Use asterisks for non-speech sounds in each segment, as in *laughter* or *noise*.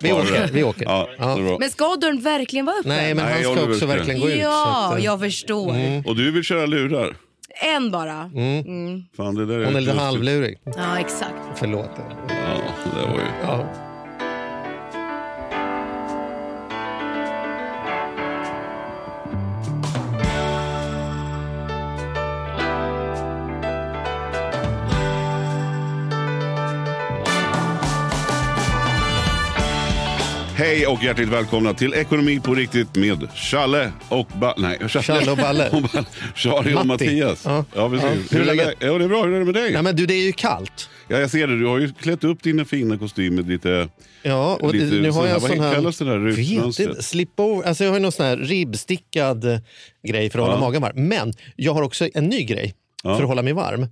Vi åker. Vi åker. Ja, det är bra. Men ska dörren verkligen vara öppen? Nej, men Nej, han jag ska håller också verkligen gå ut. Ja, att, eh, jag förstår. Och du vill köra lurar? En bara. Fan, det där är Hon är lite lustigt. halvlurig. Ja, exakt. Förlåt. Ja, det där var ju... Ja. Hej och hjärtligt välkomna till Ekonomi på riktigt med Challe och ba Nej, Challe och Balle. *laughs* Charlie och Matti. Mattias. Ja, Ja. precis. Ja, hur är läget? Ja, det är bra. Hur är det med dig? Nej, men du, det är ju kallt. Ja, jag ser det. Du har ju klätt upp dina fina kostymer lite... Ja, och Lite nu har jag sån här- vad kallas det där inte, slip over. Alltså jag har ju någon sån här ribbstickad eh, grej för att hålla magen varm. Men jag har också en ny grej för att hålla mig varm.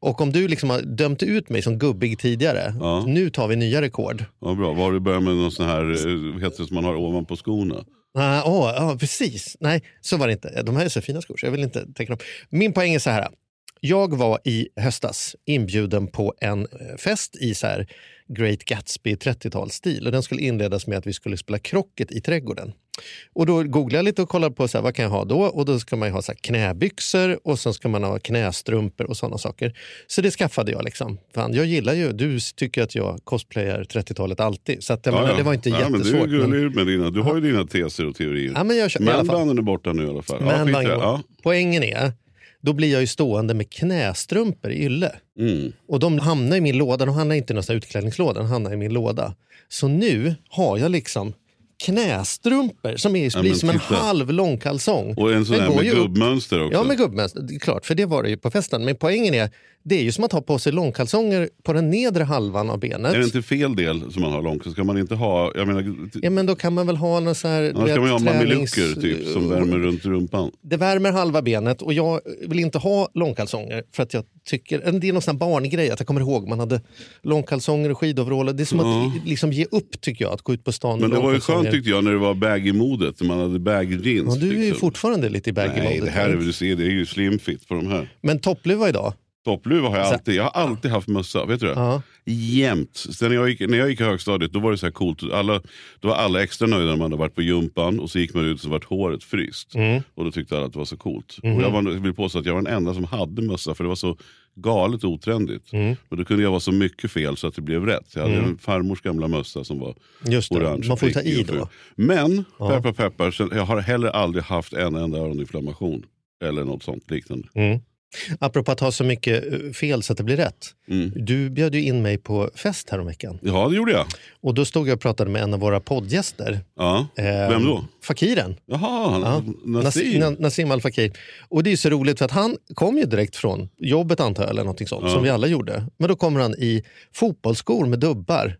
Och om du liksom har dömt ut mig som gubbig tidigare, Ja. nu tar vi nya rekord. Ja, bra. Var du börjar med någon sån här, eh, vad heter det som man har ovanpå skorna? Ah, åh, ja, precis. Nej, så var det inte. De här är så fina skor så jag vill inte teckna dem. Min poäng är så här. Jag var i höstas inbjuden på en eh, fest i så här Great Gatsby 30-talsstil. Och den skulle inledas med att vi skulle spela krocket i trädgården. Och då googlade jag lite och kollade på så här, vad kan jag ha då? Och då ska man ju ha så knäbyxor och sen ska man ha knästrumpor och sådana saker. Så det skaffade jag. liksom. Fan, jag gillar ju, du tycker att jag cosplayar 30-talet alltid. Så att, jag menar, det var inte ja, jättesvårt. Men du, är men- gullig med dina, du har ju dina teser och teorier. Ja, men jag kör-. Manbanden är borta nu i alla fall. Ja, Men. Bang. ja. Poängen är, då blir jag ju stående med knästrumpor i ylle. Mm. Och de hamnar i min låda, de hamnar inte i någon utklädningslåda, de hamnar i min låda. Så nu har jag liksom knästrumpor som är, Ja, blir som en titta. halv långkalsong. Och en sån här med upp- gubbmönster också. Ja, med gubbmönster. Det är Klart, för det var det ju på festen. Men poängen är, det är ju som att ha på sig långkalsonger på den nedre halvan av benet. Är det inte fel del som man har långt så ska man inte ha... Jag menar, Ja, men då kan man väl ha någon så här... annars ska man ha vet, mamelucker tränings- typ, som värmer runt rumpan. det värmer halva benet och jag vill inte ha långkalsonger för att jag tycker, det är någon sån här barngrej att jag kommer ihåg man hade långkalsonger och skidoveraller. Det är som att liksom ge upp tycker jag, att gå ut på stan Men det var ju långkalsonger. Skönt tyckte jag när det var baggy-modet, när man hade baggy jeans. Ja, du är ju fortfarande lite i Nej, det här är, väl- du ser, det är ju slimfit på de här. Men toppluva idag? Toppluva har jag alltid, jag har alltid haft mössa, vet du det? Ja. Jämt. Sen när jag, gick, när jag gick i högstadiet då var det så här coolt, alla, då var alla extra nöjda när man hade varit på gympan och så gick man ut och så vart håret fryst. Mm. Och då tyckte alla att det var så coolt. Mhm. Och jag, var, jag vill påstå att jag var den enda som hade mössa för det var så galet otrendigt. Mm. Men då kunde jag vara så mycket fel så att det blev rätt. Jag hade en farmors gamla mössa som var Just det, orange. man får ta i då. Men, peppar peppar, sen- jag har heller aldrig haft en enda öroninflammation. Eller något sånt liknande. Mm. Apropå att ha så mycket eh, fel så att det blir rätt. Mm. Du bjöd ju in mig på fest häromveckan. Ja, det gjorde jag. Och då stod jag och pratade med en av våra poddgäster. Ja. Eh, Vem då? Fakiren. Jaha, Ja. Nassim. Nas- Nassim Al Fakir. Och det är så roligt för att han kom ju direkt från jobbet antar jag, eller någonting sånt, Ja. som vi alla gjorde. Men då kommer han i fotbollsskor med dubbar,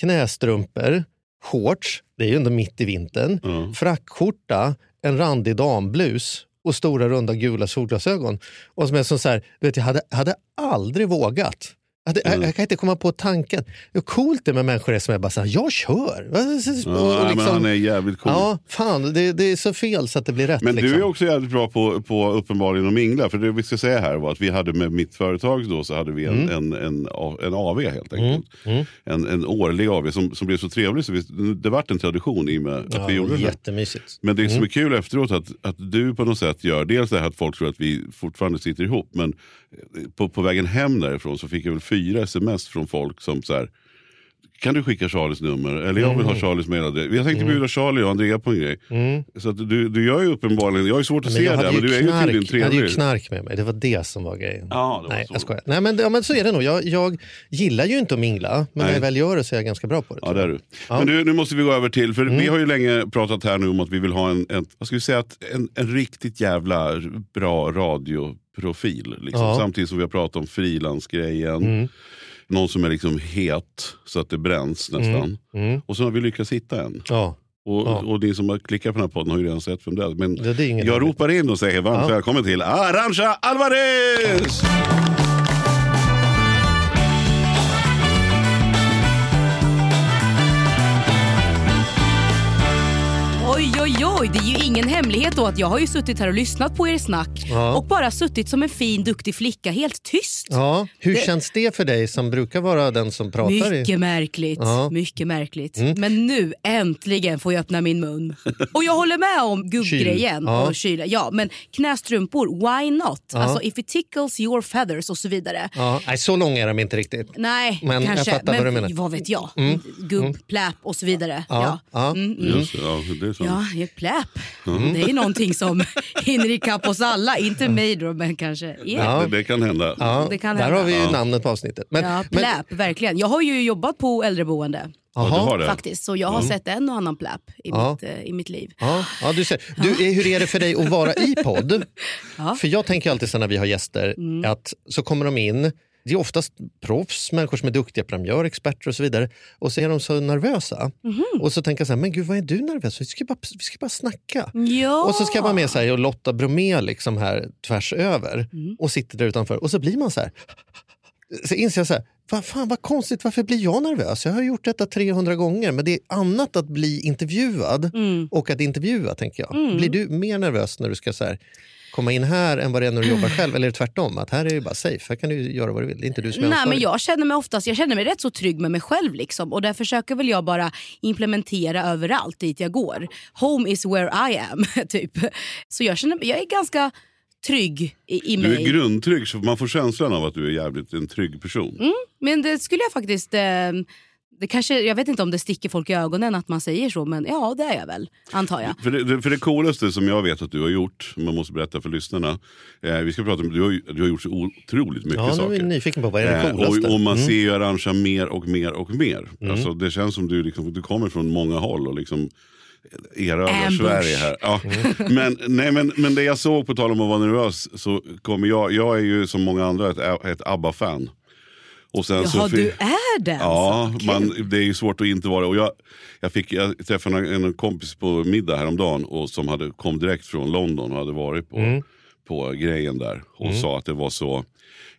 knästrumpor, shorts, det är ju ändå mitt i vintern, Ja. frackskjorta, en randig damblus och stora runda gula solglasögon. Och som är som så här, vet, jag hade, hade aldrig vågat. Jag, hade, jag, jag kan inte komma på tanken. Hur coolt det är med människor är som är bara så här, jag kör. Och Ja, liksom- men han är jävligt cool. Ja, fan, det, det är så fel så att det blir rätt. Men liksom. du är också jävligt bra på, på uppenbarligen att mingla. För det vi ska säga här var att vi hade med mitt företag då så hade vi en, Mm. en, en, en AV helt enkelt. En, en årlig AV som, som blev så trevlig så vi, det vart en tradition i och med att ja, vi gjorde det. Jättemysigt. Men det som är kul efteråt att, att du på något sätt gör, dels det här att folk tror att vi fortfarande sitter ihop, men på, på vägen hem därifrån så fick jag väl fyra sms från folk som så här, kan du skicka Charlies nummer? Eller jag vill ha Charlies mailadress. Jag tänkte bjuda Charlie och Andrea på en grej. Så att du, du gör ju uppenbarligen, jag har ju svårt att Men se det, men ju du är ju knark, tydligen jag hade ju trevlig. knark med mig, det var det som var grejen. Ja, var Nej, så. jag skojar. Nej, men, ja, men så är det nog. Jag, jag gillar ju inte att mingla, men när Nej. jag väl gör det så är jag ganska bra på det. Ja, det är du. Men du, nu måste vi gå över till, för Mm. vi har ju länge pratat här nu om att vi vill ha en, en vad ska vi säga, en, en riktigt jävla bra radioprofil. Liksom. Ja. Samtidigt som vi har pratat om frilansgrejen. Mm. Någon som är liksom het så att det bränns nästan. Mm. Och så har vi lyckats hitta en. Ja. Och, Ja. och ni som har klickat på den här podden har ju redan sett vem det är. Men Det- det är jag ropar in och säger varmt Ja. välkommen till Arantxa Alvarez! Oj. Det är ju ingen hemlighet då att jag har ju suttit här och lyssnat på er snack Ja. och bara suttit som en fin, duktig flicka helt tyst. Ja, hur Det- känns det för dig som brukar vara den som pratar? i- Mycket märkligt. Ja. Mm. Mycket märkligt. Men nu äntligen får jag öppna min mun. *laughs* Och jag håller med om gubbgrejen. Ja. och kyla. Ja, men knästrumpor, why not? Ja. Alltså if it tickles your feathers och så vidare. Ja, nej, så långa är de inte riktigt. Nej, Men jag kanske. fattar vad men du menar. vad vet jag? Mm. Gubb, pläp och så vidare. Ja, Ja. ja. Mm, mm. Just ja, det är så. Ja, ett pläp. Det är någonting som *laughs* hinner ikapp oss alla. Inte mig då, men kanske er. Ja. Det, det kan hända. Ja, Det kan där hända. har vi ju Ja. namnet på avsnittet. Men, ja, men, pläp, verkligen. Jag har ju jobbat på äldreboende Ja, du har det. faktiskt. Så jag har sett en och annan pläp i, Ja. mitt, eh, i mitt liv. Ja, ja, du ser. Du, hur är det för dig att vara i podd? *laughs* Ja. För jag tänker alltid så när vi har gäster att så kommer de in, det är oftast proffs, människor som är duktiga på gör, experter och så vidare. Och så är de så nervösa. Och så tänker jag så här, men gud vad är du nervös? Vi ska bara, vi ska bara snacka. Ja. Och så ska jag vara med så här, och Lotta Bromé liksom här tvärs över och sitter där utanför. Och så blir man så här, *laughs* så inser jag så här, vad fan vad konstigt, varför blir jag nervös? Jag har gjort detta 300 gånger, men det är annat att bli intervjuad och att intervjua tänker jag. Blir du mer nervös när du ska så här, komma in här än vad det är när du jobbar själv? Eller är det tvärtom? Att här är det bara safe, här kan du göra vad du vill. Det är inte du som är Nej, ansvarig. men jag känner mig oftast jag känner mig rätt så trygg med mig själv. Liksom. Och där försöker väl jag bara implementera överallt dit jag går. Home is where I am. *laughs* typ. Så jag känner jag är ganska trygg i, i Du mig. är grundtrygg, så man får känslan av att du är jävligt en trygg person. Mm. Men det skulle jag faktiskt... Eh, det kanske, jag vet inte om det sticker folk i ögonen att man säger så, men ja, det är jag väl. Antar jag. För det, för det coolaste som jag vet att du har gjort, man måste berätta för lyssnarna. Eh, vi ska prata om, du har, du har gjort så otroligt mycket Ja, nu är saker. vi nyfiken på vad är det Eh, coolaste? och, och man Mm. ser ju Arantxa mer och mer och mer. Alltså, det känns som du, liksom, du kommer från många håll och liksom erövrar. Sverige här. Ja. Mm. Men, nej, men, men det jag såg, på tal om att vara nervös, så kommer jag, jag är ju som många andra ett, ett ABBA-fan. Och sen Jaha, fi- du är det Ja, alltså? man, det är ju svårt att inte vara. Och jag, jag, fick, jag träffade en, en kompis på middag häromdagen och som hade, kom direkt från London och hade varit på, Mm. på grejen där. Och sa att det var så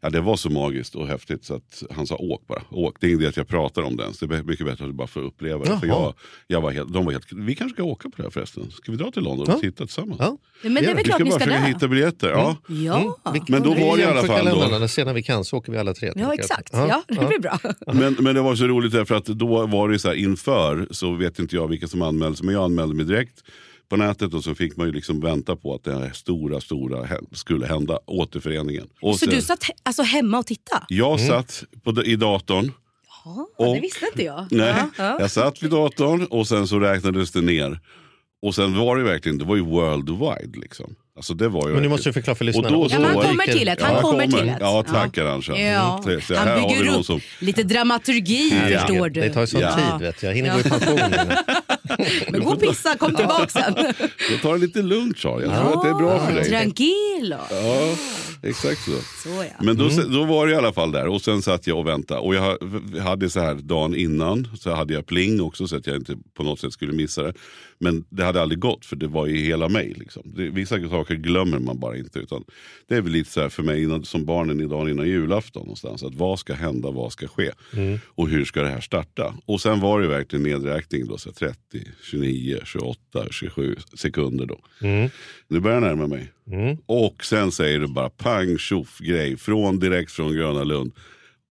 Ja, det var så magiskt och häftigt så att han sa åk bara. Åk. Det är inte det att jag pratar om det ens. Det är mycket bättre att du bara får uppleva det. För jag, jag var helt, de var helt, vi kanske ska åka på det här förresten. Ska vi dra till London Ja. och titta tillsammans? Ja. Men det är väl vi ska bara ska försöka det. hitta biljetter. Ja. Ja. Men då var det i alla fall då. kalendrarna, se när vi kan så åker vi alla tre. ja, exakt. Ja, det blir bra. *laughs* Men, men det var så roligt därför att då var det så här inför så vet inte jag vilka som anmälde sig. Men jag anmälde mig direkt på nätet och så fick man ju liksom vänta på att det här stora, stora skulle hända. Återföreningen. Och Så sen- du satt he- alltså hemma och tittade? Jag Mm. satt på, i datorn. Ja, Och- det visste inte jag. Nej, Ja, ja. Jag satt vid datorn och sen så räknades det ner. Och sen var det verkligen, det var ju worldwide liksom. Alltså det var ju Men nu verkligen- måste du förklara för lyssnarna. då Och så Ja, han kommer till ett, han jag kommer till ett. Ja, tack Ja. Arantxa. Ja. Så Han bygger upp som- lite dramaturgi Ja. förstår du. Det tar ju sån Ja. tid vet jag. Jag hinner gå i pension. *laughs* Men gå och pissa, kom tillbaka sen. *laughs* Då tar det lite lugnt Charlie. Jag tror att det är bra för dig. Tranquilo. Ja, exakt så. Så ja. Men då, Mm. då var det i alla fall där och sen satt jag och väntade. Och jag hade så här dagen innan så hade jag pling också så att jag inte på något sätt skulle missa det. Men det hade aldrig gått för det var ju hela mig. Liksom. Det, vissa saker glömmer man bara inte. Utan det är väl lite så här för mig innan, som barnen i dagen innan julafton. Någonstans, att vad ska hända, vad ska ske? Och hur ska det här starta? Och sen var det verkligen nedräkning då, så här 30, 29, 28, 27 sekunder. Då. Nu börjar jag närma mig. Och sen säger det bara pang tjoff grej från, direkt från Gröna Lund.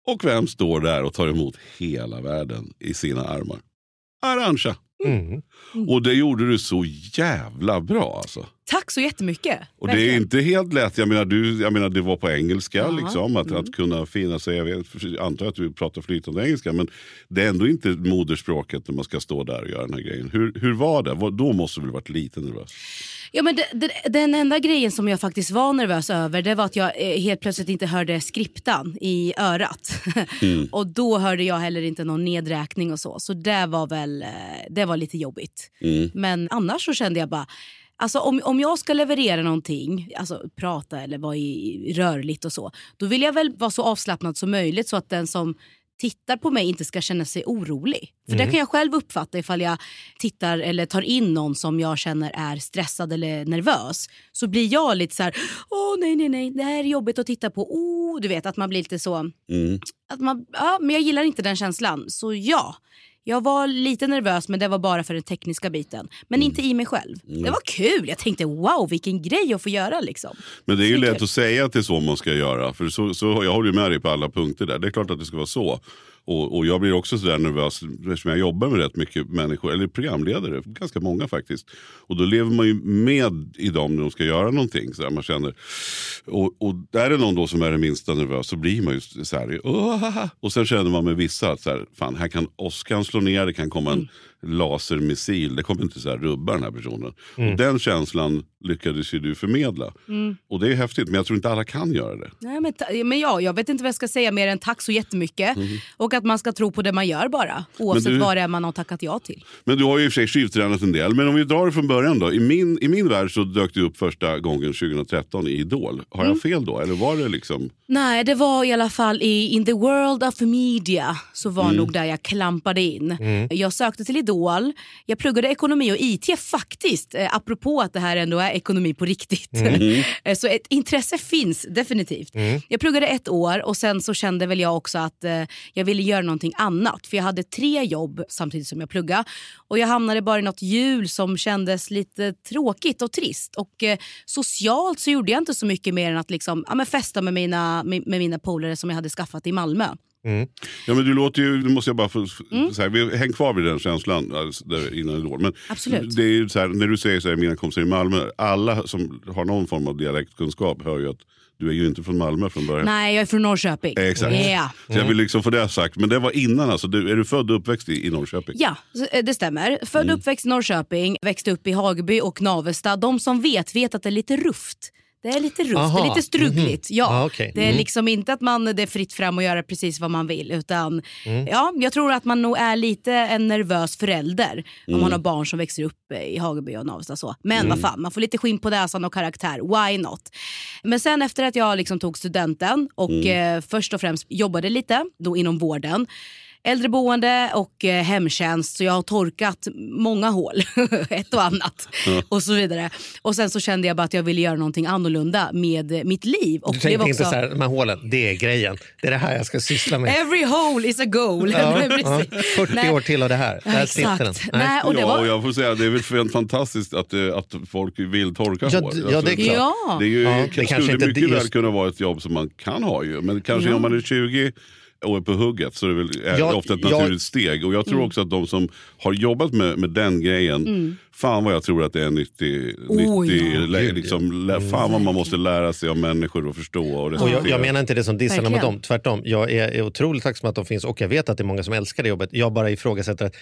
Och vem står där och tar emot hela världen i sina armar? Arantxa. Mm. Och det gjorde du så jävla bra alltså. Tack så jättemycket. Och det är inte helt lätt. Jag menar, du, jag menar det var på engelska. Ja. Liksom, att, att kunna finna sig. Jag vet, jag antar att du pratar flytande engelska. Men det är ändå inte moderspråket när man ska stå där och göra den här grejen. Hur, hur var det? Då måste du väl varit lite nervös? Ja, men det, det, den enda grejen som jag faktiskt var nervös över det var att jag eh, helt plötsligt inte hörde skriptan i örat. *laughs* och då hörde jag heller inte någon nedräkning och så. Så det var väl eh, det var lite jobbigt. Men annars så kände jag bara Alltså om, om jag ska leverera någonting, alltså prata eller vara i, rörligt och så, då vill jag väl vara så avslappnad som möjligt så att den som tittar på mig inte ska känna sig orolig. För det kan jag själv uppfatta ifall jag tittar eller tar in någon som jag känner är stressad eller nervös. Så blir jag lite så här, åh nej nej nej, det här är jobbigt att titta på. Oh, du vet att man blir lite så, Mm. att man, ja, men jag gillar inte den känslan. Så ja, jag var lite nervös men det var bara för den tekniska biten. Men inte i mig själv. Det var kul, jag tänkte wow vilken grej att få göra liksom. Men det är ju lätt kul. att säga att det är så man ska göra. För så, så, jag håller ju med dig på alla punkter där. Det är klart att det ska vara så. Och, och jag blir också sådär nervös eftersom jag jobbar med rätt mycket människor, eller programledare, ganska många faktiskt. Och då lever man ju med i dem när de ska göra någonting. Så man känner. Och, och är det någon då som är det minsta nervös så blir man ju så här. Och sen känner man med vissa att så här, fan, här kan åskan slå ner, det kan komma en mm lasermissil. Det kommer inte så här rubba den här personen. Och den känslan lyckades ju du förmedla. Och det är häftigt, men jag tror inte alla kan göra det. Nej, men, men ja, jag vet inte vad jag ska säga mer än tack så jättemycket. Och att man ska tro på det man gör bara. Oavsett Mm. du- vad det är man har tackat ja till. Men du har ju i och för sig skivtränat en del. Men om vi drar det från början då. I min, I min värld så dök du upp första gången 2013 i Idol. Har jag fel då? Eller var det liksom... Nej, det var i alla fall i In the world of media så var nog där jag klampade in. Jag sökte till Idol, jag pluggade ekonomi och IT faktiskt. Eh, apropå att det här ändå är ekonomi på riktigt. *laughs* Eh, så ett intresse finns definitivt. Jag pluggade ett år och sen så kände väl jag också att eh, jag ville göra någonting annat. För jag hade tre jobb samtidigt som jag pluggade. Och jag hamnade bara i något hjul som kändes lite tråkigt och trist. Och eh, socialt så gjorde jag inte så mycket mer än att liksom, ja, men festa med mina, med, med mina polare som jag hade skaffat i Malmö. Ja men du låter ju, måste jag bara få, så här, vi, häng kvar vid den känslan alltså, där, innan Idol. Men Absolut. Det är ju så här, när du säger så här, mina kompisar i Malmö. Alla som har någon form av dialektkunskap hör ju att du är ju inte från Malmö från början. Nej, jag är från Norrköping. Exakt. Ja. Så jag vill liksom få det sagt. Men det var innan alltså. Du, är du född och uppväxt i, i Norrköping? Ja, eh, det stämmer. Född Mm. och uppväxt i Norrköping, växte upp i Hagby och Navesta. De som vet, vet att det är lite rufft. Det är lite rufft, det Aha, är lite struggligt. Ja, Ah, okej. Det är liksom inte att man det är fritt fram och göra precis vad man vill. Utan ja, Jag tror att man nog är lite en nervös förälder om man har barn som växer upp eh, i Hageby och Navesta. Så. Men vad fan, man får lite skinn på näsan och karaktär. Why not? Men sen efter att jag liksom tog studenten och eh, först och främst jobbade lite då inom vården äldreboende och eh, hemtjänst så jag har torkat många hål, *laughs* ett och annat och så vidare. Och sen så kände jag bara att jag ville göra någonting annorlunda med eh, mitt liv. Och Du tänkte inte också- så här, de här hålen, det är grejen. Det är det här jag ska syssla med. Every hole is a goal. Ja, *laughs* ja, 40 Nej. år till av det här. Ja, Där sitter den. exakt. Nej, och det ja, var... och jag får säga det är väl fan- fantastiskt att, eh, att folk vill torka Ja, hår. ja, det är klart. Ja. Det, är ju, Ja, det det kanske skulle inte mycket just- väl kunna vara ett jobb som man kan ha ju. Men kanske Ja. om man är 20 och är på hugget så är det väl är Ja, det ofta ett ja. naturligt steg. Och jag tror också att de som har jobbat med, med den grejen, fan vad jag tror att det är en nyttig, Oh, nyttig ja. lä, liksom, lä, fan vad man måste lära sig av människor och förstå och Och jag, jag menar inte det som dissarna mot dem, tvärtom. Jag är, är otroligt tacksam att de finns och jag vet att det är många som älskar det jobbet. Jag bara ifrågasätter att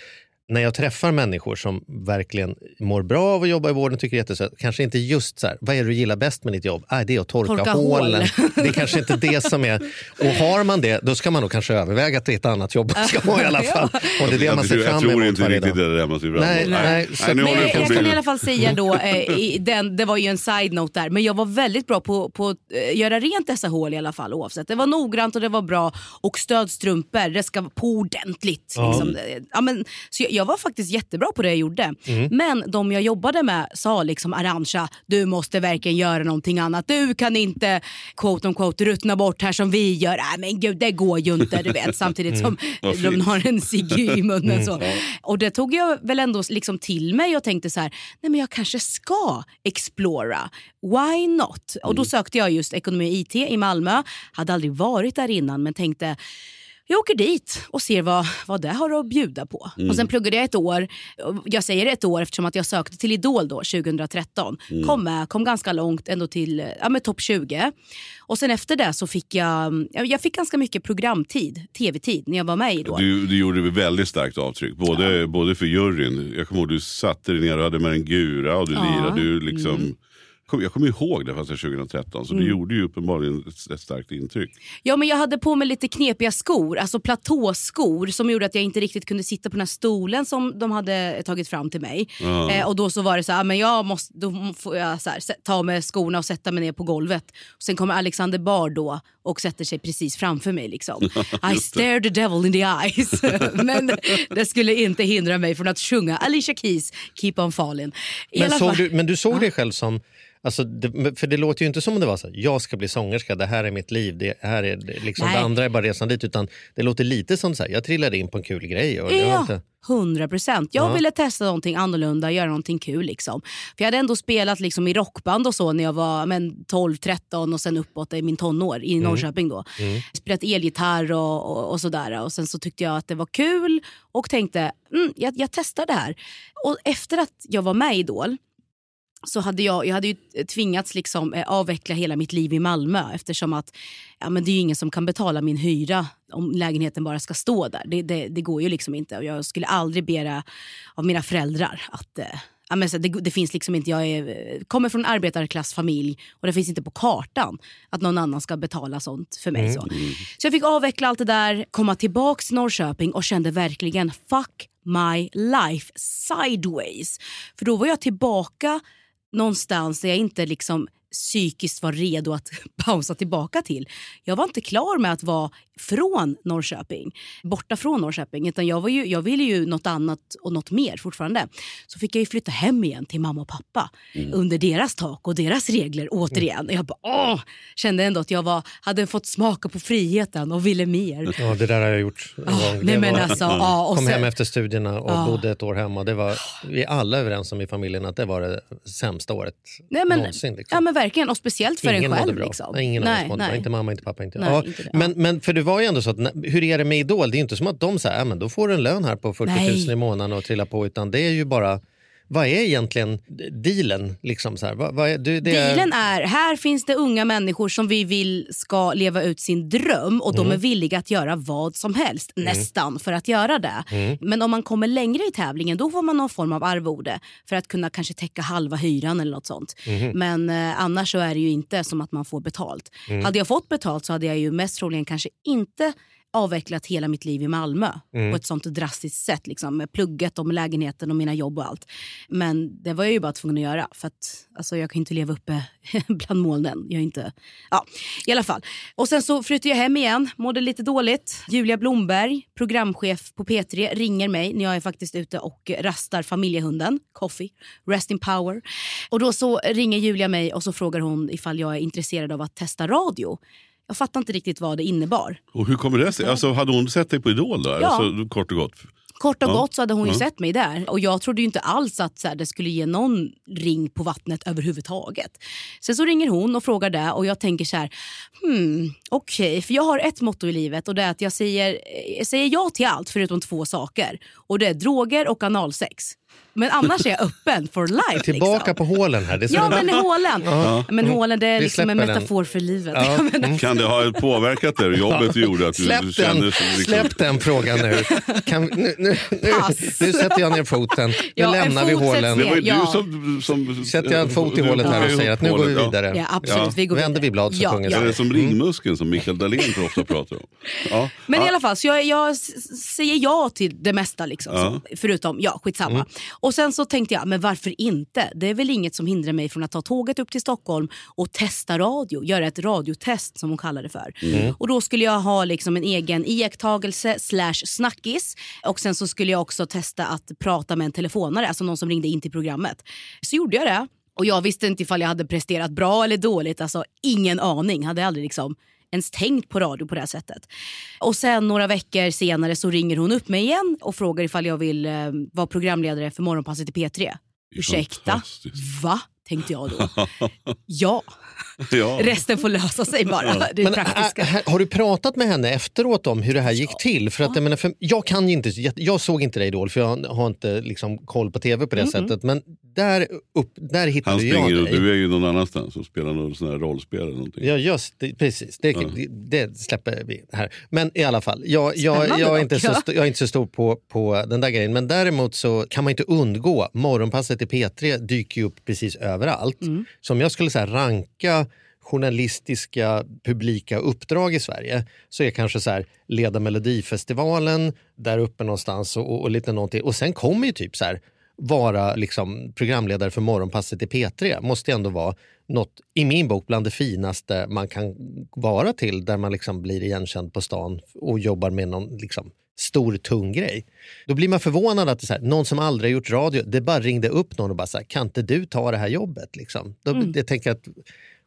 när jag träffar människor som verkligen mår bra av att jobba i vården tycker det är jättesött, kanske inte just så här, vad är det du gillar bäst med ditt jobb? Ah, det är att torka, Torka hål. hålen. *laughs* Det är kanske inte det som är... Och har man det, då ska man nog kanske överväga att det är ett annat jobb man ska ha i alla *laughs* fall. Och det är det jag, man ser tror- jag fram tror emot inte riktigt det där man ser fram Nej, emot. nej, så- nu Men det jag, kan i alla fall säga då, eh, i *laughs* den, det var ju en side-note där, men jag var väldigt bra på, på att eh, göra rent dessa hål i alla fall oavsett. Det var noggrant och det var bra och stödstrumpor, det ska vara på ordentligt. Liksom. Eh, Ja, men, så jag, jag var faktiskt jättebra på det jag gjorde. Men de jag jobbade med sa liksom Arantxa, du måste verkligen göra någonting annat. Du kan inte quote on quote ruttna bort här som vi gör. Nej men gud det går ju inte du vet. *laughs* Samtidigt som Vad de har en cigg i munnen. Så. Och det tog jag väl ändå liksom till mig och tänkte så här, nej men jag kanske ska explora. Why not? Och då sökte jag just ekonomi och IT i Malmö. Hade aldrig varit där innan men tänkte jag åker dit och ser vad, vad det har att bjuda på. Och Sen pluggade jag ett år. Jag säger ett år eftersom att jag sökte till Idol då 2013. Kom med, kom ganska långt, ändå till ja, men topp 20. Och sen efter det så fick jag, jag fick ganska mycket programtid, tv-tid när jag var med i Idol. Du, du gjorde väldigt starkt avtryck, både, både för juryn. Jag kommer ihåg du satte dig ner och hade med en gura och du Ja. Mm. lirade. Du liksom, Kom- Jag kommer ihåg det fast det är 2013, så det Mm. gjorde ju uppenbarligen ett, ett starkt intryck. Ja, men jag hade på mig lite knepiga skor, alltså platåskor som gjorde att jag inte riktigt kunde sitta på den här stolen som de hade tagit fram till mig. Ja. Eh, och då så var det så här, men jag måste, då får jag så här, ta med skorna och sätta mig ner på golvet. Och sen kommer Alexander Bard då och sätter sig precis framför mig. Liksom. *laughs* I stare the devil in the eyes. *laughs* men det skulle inte hindra mig från att sjunga Alicia Keys Keep on falling. I Men, alla såg fall- du, men du såg dig själv som... Alltså, det, för det låter ju inte som om det var så här, jag ska bli sångerska, det här är mitt liv, det, här är, det- liksom, det andra är bara resan dit. Utan det låter lite som så här, jag trillade in på en kul grej. Och Ja, inte, hundra procent. Jag Ja. ville testa någonting annorlunda, göra någonting kul. Liksom. För Jag hade ändå spelat liksom, i rockband och så när jag var men, 12-13 och sen uppåt i min tonår i Norrköping. Då. Spelat elgitarr och, och, och sådär. Och sen så tyckte jag att det var kul och tänkte mm, jag, jag testar det här. Och efter att jag var med i Idol så hade jag, jag hade ju tvingats liksom, eh, avveckla hela mitt liv i Malmö eftersom att ja, men det är ingen som kan betala min hyra om lägenheten bara ska stå där. Det, det, det går ju liksom inte. Och jag skulle aldrig begära av mina föräldrar att eh, Ja, men så det, det finns liksom inte, jag är, kommer från arbetarklassfamilj och det finns inte på kartan att någon annan ska betala sånt för mig. Så. så jag fick avveckla allt det där, komma tillbaka till Norrköping och kände verkligen fuck my life sideways. För då var jag tillbaka någonstans där jag inte liksom psykiskt var redo att *laughs* pausa tillbaka till. Jag var inte klar med att vara från Norrköping, borta från Norrköping. Utan jag, var ju, jag ville ju något annat och något mer fortfarande. Så fick jag ju flytta hem igen till mamma och pappa under deras tak och deras regler återigen. Jag bara, åh, kände ändå att jag var, hade fått smaka på friheten och ville mer. ja, det där har jag gjort gång. nej, men var, alltså, ja, och kom sen- hem efter studierna och Ja. bodde ett år hemma. Det var, vi är alla överens om i familjen att det var det sämsta året Nej, men, någonsin. Liksom. Ja men verkligen, och speciellt för Ingen en själv. bra. Liksom. Nej, ingen av nej, oss mådde bra. nej. Inte mamma, inte pappa. Inte. Nej, ja. inte det. men, men för det var ju ändå så att, hur är det med Idol? Det är ju inte som att de säger, ja, men då får du en lön här på 40 000 Nej. i månaden och trilla på. Utan det är ju bara, vad är egentligen dealen? Liksom så här? Vad, vad är, du, det Dealen är, här finns det unga människor som vi vill ska leva ut sin dröm och Mm. de är villiga att göra vad som helst, nästan, för att göra det. Mm. Men om man kommer längre i tävlingen då får man någon form av arvode för att kunna kanske täcka halva hyran eller något sånt. Mhm. Men eh, annars så är det ju inte som att man får betalt. Mm. Hade jag fått betalt så hade jag ju mest troligen kanske inte avvecklat hela mitt liv i Malmö Mm. på ett sånt drastiskt sätt. Liksom, med plugget med lägenheten och mina jobb och allt. Men det var jag ju bara tvungen att göra för att alltså, jag kan inte leva uppe *laughs* bland molnen. Jag är inte... Ja, i alla fall. Och sen så flyttade jag hem igen, mådde lite dåligt. Julia Blomberg, programchef på P3, ringer mig när jag är faktiskt ute och rastar familjehunden, Coffee, Rest in Power. Och då så ringer Julia mig och så frågar hon ifall jag är intresserad av att testa radio. Jag fattar inte riktigt vad det innebar. Och hur kommer det sig? Alltså, hade hon sett dig på Idol då? Ja. Alltså, kort och gott. Kort och Ja. gott så hade hon ju Ja. sett mig där. Och jag trodde ju inte alls att så här, det skulle ge någon ring på vattnet överhuvudtaget. Sen så ringer hon och frågar det och jag tänker så här, hmm, okej, för jag har ett motto i livet och det är att jag säger, jag säger ja till allt förutom två saker. Och det är droger och analsex. Men annars är jag öppen for life. *laughs* Tillbaka liksom. på hålen här. Det är Ja men hålen. Men hålen det är liksom en släpper den. metafor för livet. Ja. *laughs* Kan det ha påverkat det jobbet du gjorde? Att du Släpp kände den, liksom, släpp den frågan nu. Kan, nu, nu, nu, nu sätter jag ner foten. Nu Ja, lämnar vi hålen. Det var ju Ja. du som... som Sätter jag en fot i hålet här och säger att nu går vi vidare. Ja absolut, Ja. vi går Vänder vi blad så ja, kungen ja. Är det som ringmuskeln som Mikael Dahlén så ofta pratar om? Ja. Men ja. i alla fall, så jag, jag säger ja till det mesta. Liksom, Ja. så, förutom, ja skitsamma. Och sen så tänkte jag, men varför inte? Det är väl inget som hindrar mig från att ta tåget upp till Stockholm och testa radio. Göra ett radiotest som hon kallar det för. Mm. Och då skulle jag ha liksom en egen iakttagelse slash snackis. Och sen så skulle jag också testa att prata med en telefonare, alltså någon som ringde in till programmet. Så gjorde jag det. Och jag visste inte ifall jag hade presterat bra eller dåligt. Alltså ingen aning. Hade aldrig liksom ens tänkt på radio på det här sättet. Och sen några veckor senare så ringer hon upp mig igen och frågar ifall jag vill eh, vara programledare för Morgonpasset i P3. Ursäkta? Va? Tänkte jag då. *laughs* Ja, Ja. resten får lösa sig bara. Det Men praktiska. ä- ä- har du pratat med henne efteråt om hur det här gick till? För att, jag, menar, för jag kan ju inte, jag, jag såg inte dig Idol för jag har inte liksom, koll på tv på det sättet. Men där, upp, där hittade Han jag och dig. du är ju någon annanstans och spelar någon sån här rollspel eller någonting. Ja, just det, precis. Det, det, det släpper vi här. Men i alla fall, jag, jag, jag, är, inte så, ja. st- jag är inte så stor på, på den där grejen. Men däremot så kan man inte undgå, morgonpasset i P3 dyker ju upp precis överallt. Så om jag skulle så ranka journalistiska publika uppdrag i Sverige så är kanske så här, leda Melodifestivalen där uppe någonstans och, och lite någonting. Och sen kommer ju typ så här, vara liksom programledare för Morgonpasset i P3 måste ändå vara något, i min bok, bland det finaste man kan vara till där man liksom blir igenkänd på stan och jobbar med någon liksom, stor, tung grej. Då blir man förvånad att det är här, någon som aldrig gjort radio, det bara ringde upp någon och bara så här, kan inte du ta det här jobbet? Liksom. Då, Jag tänker att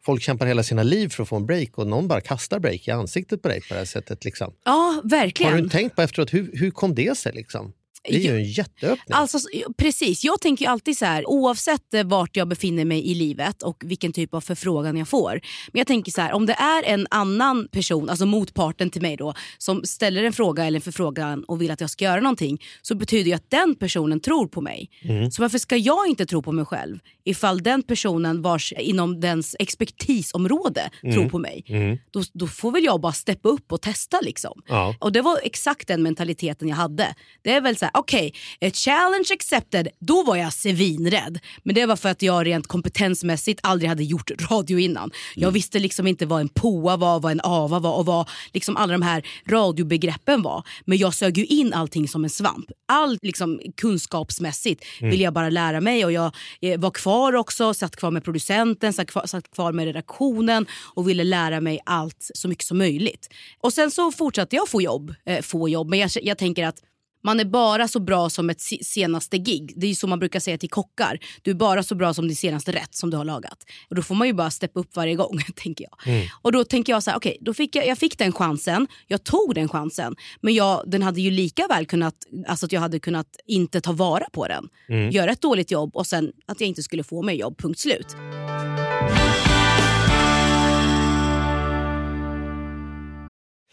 folk kämpar hela sina liv för att få en break och någon bara kastar break i ansiktet på dig på det här sättet. Liksom. Ja, verkligen. Har du tänkt på efteråt, hur, hur kom det sig? Liksom? Det är ju en jätteöppning. Alltså, precis, jag tänker alltid så här, oavsett eh, vart jag befinner mig i livet och vilken typ av förfrågan jag får. Men jag tänker så här, om det är en annan person, alltså motparten till mig då, som ställer en fråga eller en förfrågan och vill att jag ska göra någonting, så betyder ju att den personen tror på mig. Så varför ska jag inte tro på mig själv ifall den personen vars inom dens expertisområde tror på mig? Då, då får väl jag bara steppa upp och testa liksom. Ja. Och det var exakt den mentaliteten jag hade. Det är väl så okej, okay, challenge accepted, då var jag svinrädd. Men det var för att jag rent kompetensmässigt aldrig hade gjort radio innan. Jag visste liksom inte vad en POA var, vad en AVA var och vad liksom alla de här radiobegreppen var. Men jag sög ju in allting som en svamp. Allt liksom kunskapsmässigt ville jag bara lära mig och jag eh, var kvar också, satt kvar med producenten, satt kvar, satt kvar med redaktionen och ville lära mig allt så mycket som möjligt. Och sen så fortsatte jag få jobb, eh, få jobb men jag, jag tänker att man är bara så bra som ett se- senaste gig. Det är så man brukar säga till kockar. Du är bara så bra som din senaste rätt som du har lagat. Och då får man ju bara steppa upp varje gång. *laughs* tänker jag. Och då tänker jag så här, då fick jag, jag fick den chansen. Jag tog den chansen. Men jag, den hade ju lika väl kunnat, alltså att jag hade kunnat inte ta vara på den. Göra ett dåligt jobb och sen att jag inte skulle få mig jobb, punkt slut.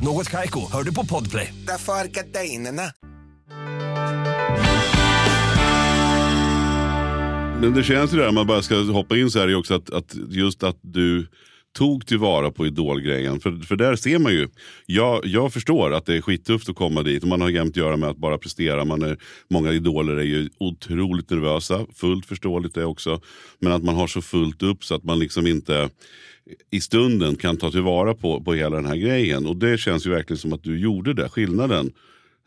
Något Kaiko, hör du på Podplay. Därför är gardinerna. Men det känns ju där, om man bara ska hoppa in så här, är också att, att just att du tog tillvara på idolgrejen. För, för där ser man ju, jag, jag förstår att det är skittufft att komma dit och man har jämt att göra med att bara prestera. Man är, många idoler är ju otroligt nervösa, fullt förståeligt det också. Men att man har så fullt upp så att man liksom inte i stunden kan ta tillvara på, på hela den här grejen. Och det känns ju verkligen som att du gjorde det, skillnaden.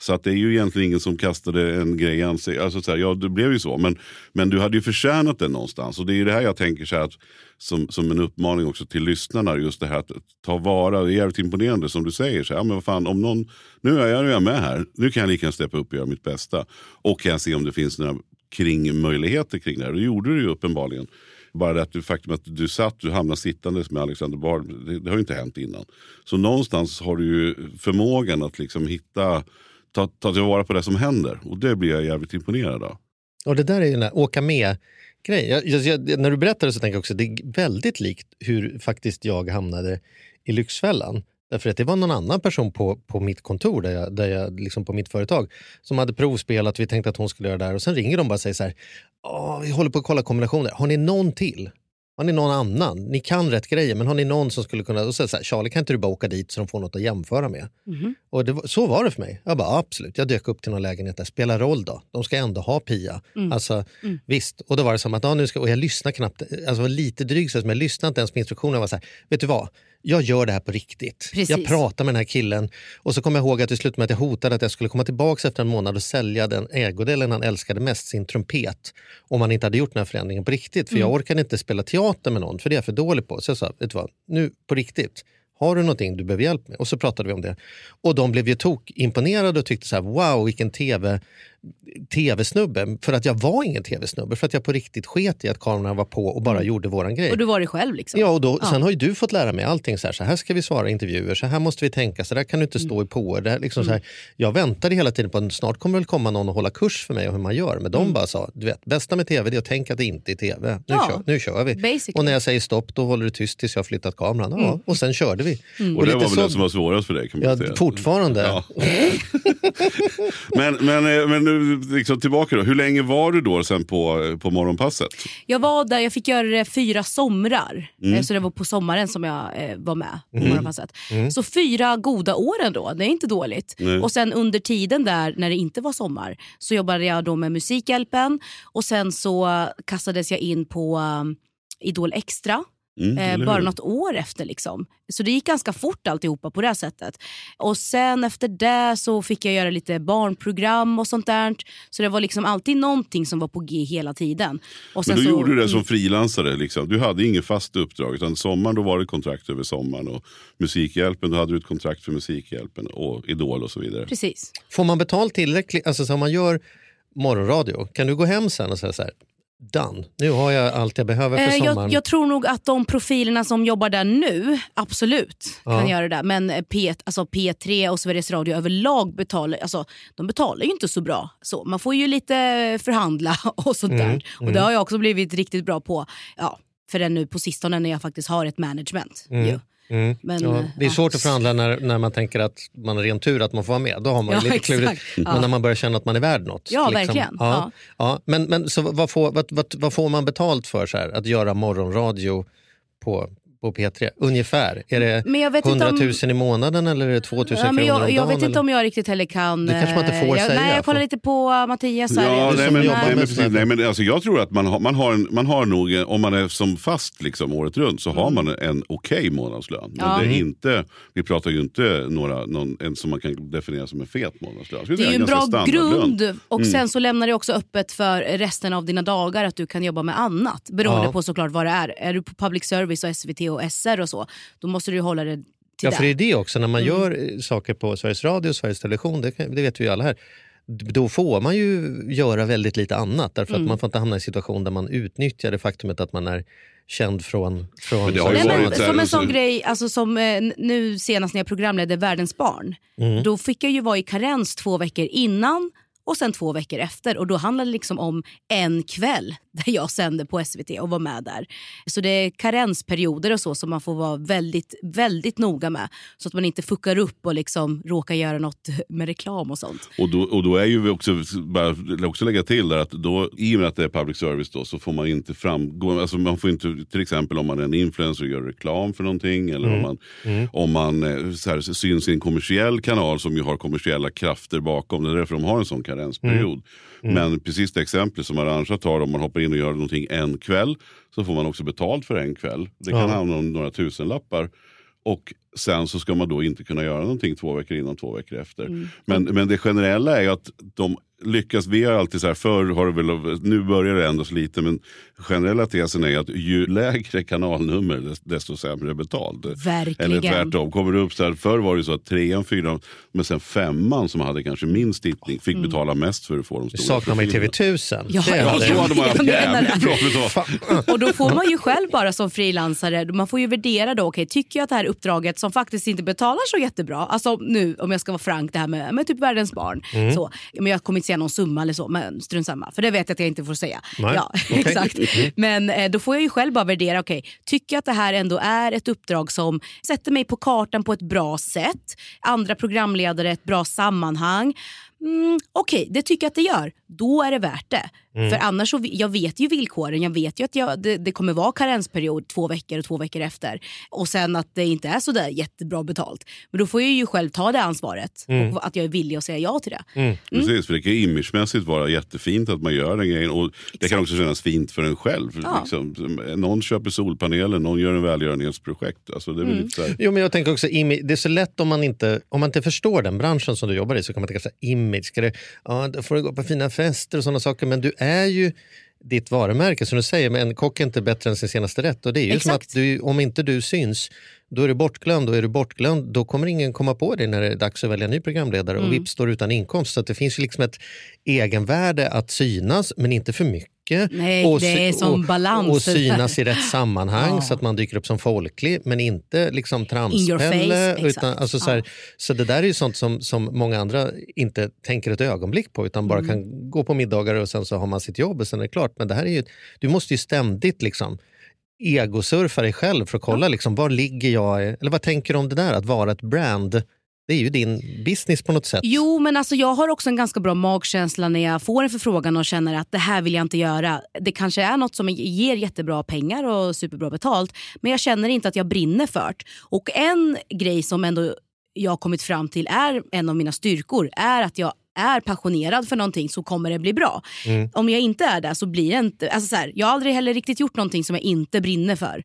Så att det är ju egentligen ingen som kastade en grej i ansiktet. Alltså så här, ja, det blev ju så. Men, men du hade ju förtjänat det någonstans. Och det är ju det här jag tänker så här att, som, som en uppmaning också till lyssnarna. Just det här att ta vara. Det är jävligt imponerande som du säger. Så här, ja, men vad fan, om någon, nu är jag, nu är jag med här. Nu kan jag lika gärna steppa upp och göra mitt bästa. Och kan jag se om det finns några kringmöjligheter kring det här. Det gjorde du ju uppenbarligen. Bara det att du, faktum att du satt, du hamnade sittandes med Alexander Bard, det, det har ju inte hänt innan. Så någonstans har du ju förmågan att liksom hitta, ta, ta tillvara på det som händer. Och det blir jag jävligt imponerad av. Och det där är ju den där åka med grej. Jag, jag, jag, när du berättar det så tänker jag också att det är väldigt likt hur faktiskt jag hamnade i Lyxfällan. Därför att det var någon annan person på, på mitt kontor, där jag, där jag, liksom på mitt företag, som hade provspelat. Vi tänkte att hon skulle göra det här. Och sen ringer de bara och säger så här, vi håller på att kolla kombinationer. Har ni någon till? Har ni någon annan? Ni kan rätt grejer, men har ni någon som skulle kunna... Och så, så här, Charlie, kan inte du bara åka dit så de får något att jämföra med? Och det var, så var det för mig. Jag bara, absolut. Jag dök upp till någon lägenhet där. Spelar roll då. De ska ändå ha Pia. Alltså, Visst. Och då var det som att, ja, nu ska, och jag lyssnade knappt. Alltså, var lite dryg, så men jag lyssnade inte ens på instruktionerna. Jag var så här, vet du vad? Jag gör det här på riktigt. Precis. Jag pratar med den här killen. Och så kom jag ihåg att det slutade med att jag hotade att jag skulle komma tillbaka efter en månad och sälja den ägodelen han älskade mest, sin trumpet. Om han inte hade gjort den här förändringen på riktigt. För jag orkade inte spela teater med någon, för det är jag för dålig på. Så jag sa, vet du vad? Nu på riktigt. Har du någonting du behöver hjälp med? Och så pratade vi om det. Och de blev ju tokimponerade och tyckte så här, wow vilken tv, tv-snubbe. För att jag var ingen tv-snubbe. För att jag på riktigt sket i att kamerorna var på och bara gjorde våran grej. Och du var det själv liksom? Ja, och då, sen har ju du fått lära mig allting. Så här, så här ska vi svara i intervjuer, så här måste vi tänka, så där kan du inte stå i på. Det här, liksom så här, jag väntade hela tiden på att snart kommer väl komma någon och hålla kurs för mig och hur man gör. Men de bara sa, du vet, bästa med tv det är att tänka att det inte är tv. Nu, Ja. kör, nu kör vi. Basically. Och när jag säger stopp då håller du tyst tills jag har flyttat kameran. Ja, Och sen körde vi. Och det lite var väl så- det som var svårast för dig kan man Ja, säga. fortfarande. Ja. *laughs* men, men, eh, men liksom tillbaka då. Hur länge var du då sen på, på morgonpasset? Jag var där, jag fick göra det fyra somrar. Mm. Eh, Så det var på sommaren som jag eh, var med på morgonpasset. Så fyra goda år ändå, det är inte dåligt. Nej. Och sen under tiden där när det inte var sommar så jobbade jag då med Musikhjälpen och sen så kastades jag in på um, Idol Extra. Mm, Eh, bara något år efter. Liksom. Så det gick ganska fort alltihopa på det här sättet. Och sen efter det så fick jag göra lite barnprogram och sånt där. Så det var liksom alltid någonting som var på G hela tiden. Och Men då så, gjorde du det som Mm. frilansare. Liksom. Du hade inget fast uppdrag. Utan sommaren då var det kontrakt över sommaren. Och Musikhjälpen, då hade du ett kontrakt för Musikhjälpen och Idol och så vidare. Precis. Får man betalt tillräckligt, alltså så om man gör morgonradio, kan du gå hem sen och säga så här, done, nu har jag allt jag behöver för Eh, sommaren. jag, jag tror nog att de profilerna som jobbar där nu absolut kan Ja. göra det. Men eh, P, alltså P3 och Sveriges Radio överlag betalar, alltså, de betalar ju inte så bra. Så man får ju lite förhandla *laughs* och sånt Mm, där. Och det har jag också blivit riktigt bra på. Ja, för det nu på sistone när jag faktiskt har ett management. ju. Mm. Men, Ja, eh, det är ja. svårt att förhandla när, när man tänker att man har ren tur att man får vara med. Då har man Ja, lite klurigt. Men Ja. när man börjar känna att man är värd något. liksom. Ja, verkligen. Ja. Ja. Men, men så vad, får, vad, vad, vad får man betalt för så här, att göra morgonradio på, på P3? Ungefär. Är det Men jag vet inte 100 000 om- i månaden eller är det 2 000 Ja, kronor jag, om dagen? jag vet inte eller? om jag riktigt heller kan... Det kanske man inte får eh, jag, säga, Nej, jag kollar för- lite på Mattias. här. Ja, Du nej, som men, jobbar nej, med men, precis, sådär. nej, men alltså, jag tror att man har, man har, en, man har nog, en- om man är som fast liksom, året runt så har man en okej månadslön. Men Mm. Ja. det är Mm. inte, vi pratar ju inte några, någon, en som man kan definiera som en fet månadslön. Det är ju en ganska bra grund och Mm. sen så lämnar det också öppet för resten av dina dagar att du kan jobba med annat. Beroende Ja. på såklart vad det är. Är du på public service och SVT och SR och så, då måste du hålla det till Ja, det. för det är det också. När man Mm. gör eh, saker på Sveriges Radio och Sveriges Television, det, det vet vi ju alla här, då får man ju göra väldigt lite annat. Därför Mm. att man får inte hamna i en situation där man utnyttjar det faktumet att man är känd från... från Men det har ju Nej, varit men, som en sån grej, alltså som eh, nu senast när jag programledde Världens barn. Mm. Då fick jag ju vara i karens två veckor innan och sen två veckor efter. Och Då handlade det liksom om en kväll där jag sände på SVT och var med där. Så det är karensperioder och så som man får vara väldigt, väldigt noga med. Så att man inte fuckar upp och liksom råkar göra något med reklam och sånt. Och då, och då är ju vi också, bara också lägga till där att då, i och med att det är public service då, så får man inte framgå, alltså man får inte, till exempel om man är en influencer och gör reklam för någonting eller om man, om man eh, så här, syns i en kommersiell kanal som ju har kommersiella krafter bakom, det är därför de har en sån karensperiod. Men precis det exempel som Arantxa tar, om man hoppar in och gör någonting en kväll så får man också betalt för en kväll. Det kan Ja. handla om några tusenlappar. Och sen så ska man då inte kunna göra någonting två veckor innan, två veckor efter. Men, men det generella är ju att de lyckas, vi har alltid så här, förr har det väl, nu börjar det ändras lite, men generella tesen är att ju lägre kanalnummer dest- desto sämre betalt. Verkligen. Eller tvärtom, kommer det upp så här, förr var det så att trean, fyran, men sen femman som hade kanske minst tittning fick betala mest för att få de stora saknar man i profilerna. TV1000. Ja, Det är Ja, det. så hade man haft jävligt bra betalt. Och då får man ju själv bara som frilansare, man får ju värdera då, okej tycker jag att det här uppdraget som faktiskt inte betalar så jättebra, alltså nu om jag ska vara frank det här med, med typ världens barn, Mm. så, men jag kommer inte säga någon summa eller så, men strunt samma, för det vet jag att jag inte får säga. Nej, Ja, *laughs* okej. exakt. Men eh, då får jag ju själv bara värdera, okej tycker jag att det här ändå är ett uppdrag som sätter mig på kartan på ett bra sätt, andra programledare ett bra sammanhang, Mm, Okej, det tycker jag att det gör. Då är det värt det. Mm. För annars så, jag vet ju villkoren. Jag vet ju att jag, det, det kommer vara karensperiod två veckor och två veckor efter. Och sen att det inte är så där jättebra betalt. Men då får jag ju själv ta det ansvaret. Mm. Och att jag är villig att säga ja till det. Precis, för det kan ju imagemässigt vara jättefint att man gör den grejen. Och det kan också kännas fint för en själv. Ja. Liksom, någon köper solpaneler, någon gör en välgörenhetsprojekt. Alltså, det är Mm. lite så här, Jo, men jag tänker också, imi- det är så lätt om man, inte, om man inte förstår den branschen som du jobbar i så kan man tänka så här, image, ska det, ja, då får du gå på fina fester och sådana saker. Men du är ju ditt varumärke som du säger, men en kock är inte bättre än sin senaste rätt. Och det är ju som Exakt. att du, om inte du syns, då är du bortglömd och är du bortglömd då kommer ingen komma på dig när det är dags att välja ny programledare Mm. och vips står utan inkomst. Så det finns ju liksom ett egenvärde att synas men inte för mycket. Nej, och, det är sy- som och, balans. och synas i rätt sammanhang Ja. så att man dyker upp som folklig men inte liksom tramspelle. face, Utan, exakt. alltså, så, här, Ja. så det där är ju sånt som, som många andra inte tänker ett ögonblick på utan Mm. bara kan gå på middagar och sen så har man sitt jobb och sen är det klart. Men det här är ju, du måste ju ständigt liksom egosurfa dig själv för att kolla liksom, var ligger jag, eller vad tänker du om det där att vara ett brand? Det är ju din business på något sätt. Jo men alltså jag har också en ganska bra magkänsla när jag får en förfrågan och känner att det här vill jag inte göra. Det kanske är något som ger jättebra pengar och superbra betalt men jag känner inte att jag brinner för det. Och en grej som ändå jag har kommit fram till är en av mina styrkor är att jag är passionerad för någonting så kommer det bli bra. Om jag inte är det så blir det inte... Alltså så här, jag har aldrig heller riktigt gjort någonting som jag inte brinner för.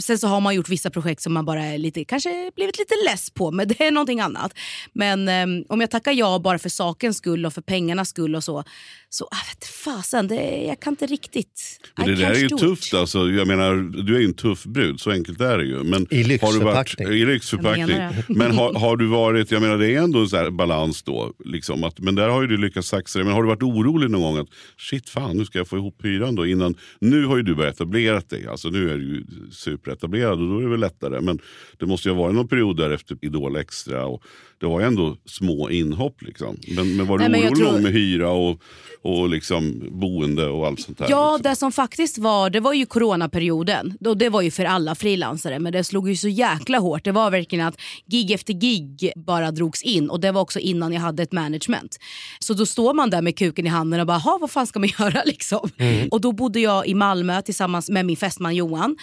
Sen så har man gjort vissa projekt som man bara är lite, kanske blivit lite less på men *laughs* det är någonting annat. Men ehm, om jag tackar ja bara för sakens skull och för pengarnas skull och så, så ah, vet fasen, det, jag kan inte riktigt... Men I det där är ju tufft alltså. Jag menar, du är ju en tuff brud, så enkelt är det ju. Men I Har du varit, lyxförpackning. I lyxförpackning. Men har, *laughs* har du varit, jag menar det är ändå en så här balans då. Liksom, att, men där har ju du lyckats saxa det. Men har du varit orolig någon gång att shit fan nu ska jag få ihop hyran då innan. Nu har ju du börjat etablera dig. Alltså nu är du ju superetablerad och då är det väl lättare. Men det måste ju ha varit någon period där efter Idol Extra. Och det var ju ändå små inhopp liksom. Men, men var du Nej, orolig tror- med hyra och, och liksom boende och allt sånt där? Ja, liksom? det som faktiskt var, det var ju coronaperioden. Det var ju för alla frilansare men det slog ju så jäkla hårt. Det var verkligen att gig efter gig bara drogs in och det var också innan jag hade ett management. Så då står man där med kuken i handen och bara, "Ha, vad fan ska man *laughs* göra liksom? Och då bodde jag i Malmö tillsammans med min fästman Johan.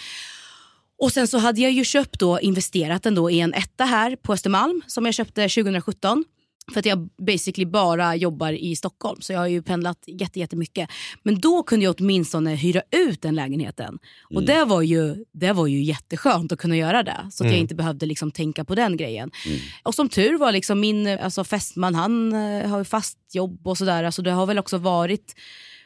Och sen så hade jag ju köpt då, investerat ändå i en etta här på Östermalm som jag köpte 2017. För att jag basically bara jobbar i Stockholm så jag har ju pendlat jätte, jättemycket. Men då kunde jag åtminstone hyra ut den lägenheten. Och det var, ju, det var ju jätteskönt att kunna göra det. Så att jag inte behövde liksom tänka på den grejen. Och som tur var, liksom min alltså fästman han eh, har ju fast jobb och sådär. Alltså det har väl också varit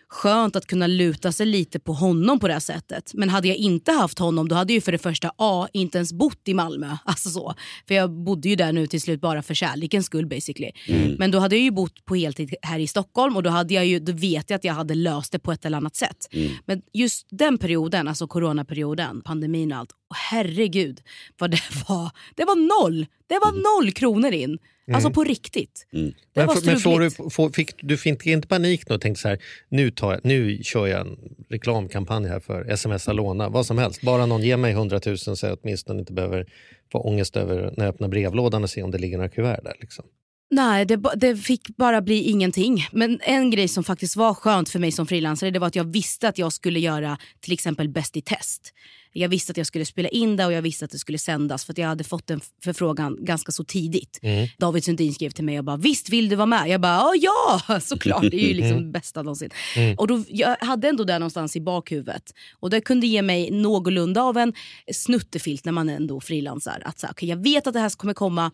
skönt att kunna luta sig lite på honom på det här sättet. Men hade jag inte haft honom då hade jag ju för det första A, inte ens bott i Malmö. *laughs* Alltså så. För jag bodde ju där nu till slut bara för kärlekens skull basically. Men då hade jag ju bott på heltid här i Stockholm och då, hade jag ju, då vet jag att jag hade löst det på ett eller annat sätt. Men just den perioden, alltså coronaperioden, pandemin och allt. Och herregud vad det *laughs* var. Det var noll! Det var noll kronor in. Alltså på riktigt. Det Men, men får du, får, fick, du fick inte panik nu och tänkte så här, nu, tar jag, nu kör jag en reklamkampanj här för sms låna, vad som helst. Bara någon ger mig 100 000 så jag åtminstone inte behöver få ångest över när jag öppnar brevlådan och ser om det ligger några kuvert där. Liksom. Nej, det, det fick bara bli ingenting. Men en grej som faktiskt var skönt för mig som frilansare det var att jag visste att jag skulle göra till exempel Bäst i test. Jag visste att jag skulle spela in det och jag visste att det skulle sändas för jag hade fått en förfrågan ganska så tidigt. David Sundin skrev till mig och bara “Visst vill du vara med?” Jag bara “Ja, *laughs* såklart, det är ju liksom bästa någonsin”. Och då, jag hade ändå det någonstans i bakhuvudet. Och det kunde ge mig någorlunda av en snuttefilt när man ändå frilansar. Att så, okay, jag vet att det här kommer komma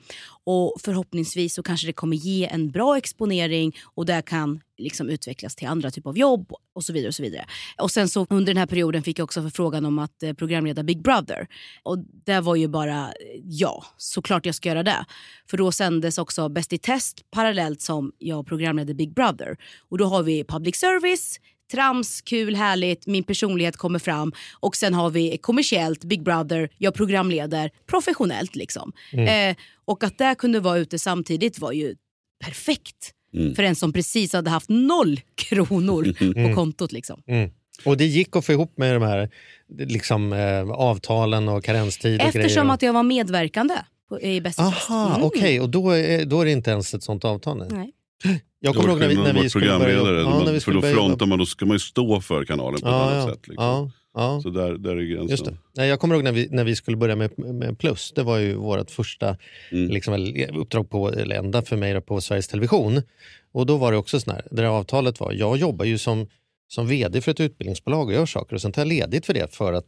och förhoppningsvis så kanske det kommer ge en bra exponering och det kan liksom utvecklas till andra typer av jobb och så vidare. Och så vidare. Och sen så under den här perioden fick jag också förfrågan om att eh, programleda Big Brother. Och det var ju bara eh, ja, såklart jag ska göra det. För då sändes också Bäst i test parallellt som jag programledde Big Brother. Och då har vi public service, trams, kul, härligt, min personlighet kommer fram och sen har vi kommersiellt, Big Brother, jag programleder professionellt liksom. Eh, och att det kunde vara ute samtidigt var ju perfekt. För en som precis hade haft noll *laughs* kronor på kontot. Liksom. Mm. Och det gick att få ihop med de här liksom, eh, avtalen och karenstid och Eftersom grejer. att jag var medverkande på, i Bäst i. Aha, Mm. okej. Och då är, då är det inte ens ett sånt avtal? Nej. Nej. *gasps* *laughs* Jag kommer ihåg när vi, när vi skulle börja ja, man, när vi för skulle då börja jobba. frontar man, då ska man ju stå för kanalen på ett Ja, annat ja, sätt. Liksom. ja, ja. Så där, där är gränsen. Just det. Nej, jag kommer ihåg när vi, när vi skulle börja med, med Plus. Det var ju vårt första Mm. liksom, uppdrag på, eller enda för mig då, på Sveriges Television. Och då var det också sån här, det där avtalet var, jag jobbar ju som, som vd för ett utbildningsbolag och gör saker och sen tar jag ledigt för det för att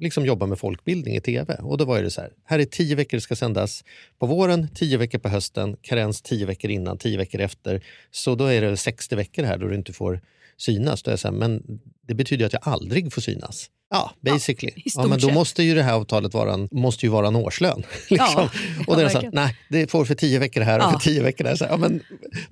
liksom jobba med folkbildning i tv. Och då var det så här, här är tio veckor det ska sändas på våren, tio veckor på hösten, karens tio veckor innan, tio veckor efter. Så då är det 60 veckor här då du inte får synas. Då är jag så här, men det betyder ju att jag aldrig får synas. Ja, basically. Ja, stort men då måste ju det här avtalet vara en, måste ju vara en årslön. *laughs* liksom. Ja, och det är ja, så, nej, det får för tio veckor här och Ja. för tio veckor där. Så, ja, men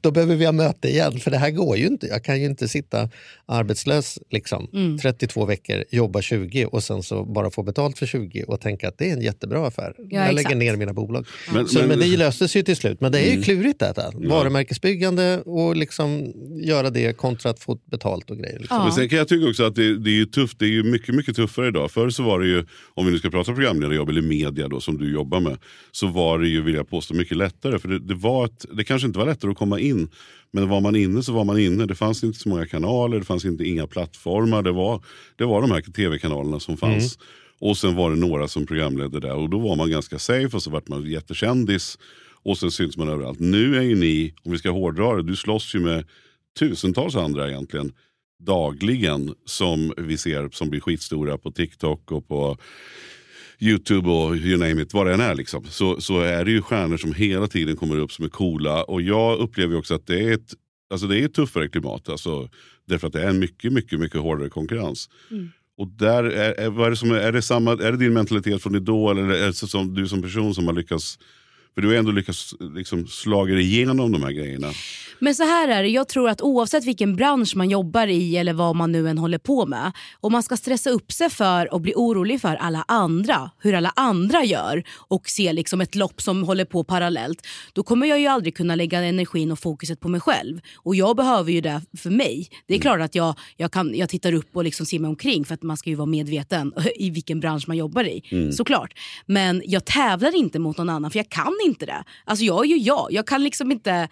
då behöver vi ha möte igen, för det här går ju inte. Jag kan ju inte sitta arbetslös liksom, Mm. 32 veckor, jobba 20 och sen så bara få betalt för 20 och tänka att det är en jättebra affär. jag lägger exakt. ner mina bolag. Men- så, men, men- det löstes ju till slut. Men det är ju Mm. klurigt detta. Varumärkesbyggande och liksom göra det kontra att få betalt och grejer. Liksom. Ja. Men sen kan jag tycka också att det, det är ju tufft. Det är ju mycket, mycket tuffare idag. Förr så var det ju, om vi nu ska prata programledarjobb eller media då, som du jobbar med, så var det ju, vill jag påstå, mycket lättare. För det, det, var ett, det kanske inte var lättare att komma in, men var man inne så var man inne. Det fanns inte så många kanaler, det fanns inte inga plattformar. Det var, det var de här tv-kanalerna som fanns. Och sen var det några som programledde där och då var man ganska safe och så vart man jättekändis. Och sen syns man överallt. Nu är ju ni, om vi ska hårdra det, du slåss ju med tusentals andra egentligen dagligen som vi ser som blir skitstora på TikTok och på Youtube och you name it, vad det än är. Liksom. Så, så är det ju stjärnor som hela tiden kommer upp som är coola. Och jag upplever också att det är ett, alltså det är ett tuffare klimat. Alltså, därför att det är en mycket, mycket, mycket hårdare konkurrens. Och där är, är, vad är, det som är, det samma, är det din mentalitet från Idol eller är det som, du som person som har lyckats för du har ändå lyckats liksom, slaga igenom de här grejerna. Men så här är det, jag tror att oavsett vilken bransch man jobbar i eller vad man nu än håller på med. Om man ska stressa upp sig för och bli orolig för alla andra, hur alla andra gör och se liksom ett lopp som håller på parallellt. Då kommer jag ju aldrig kunna lägga energin och fokuset på mig själv. Och jag behöver ju det för mig. Det är klart att jag, jag, kan, jag tittar upp och liksom ser mig omkring för att man ska ju vara medveten *laughs* i vilken bransch man jobbar i. Såklart. Men jag tävlar inte mot någon annan för jag kan inte det. Alltså jag är ju jag. Jag kan liksom inte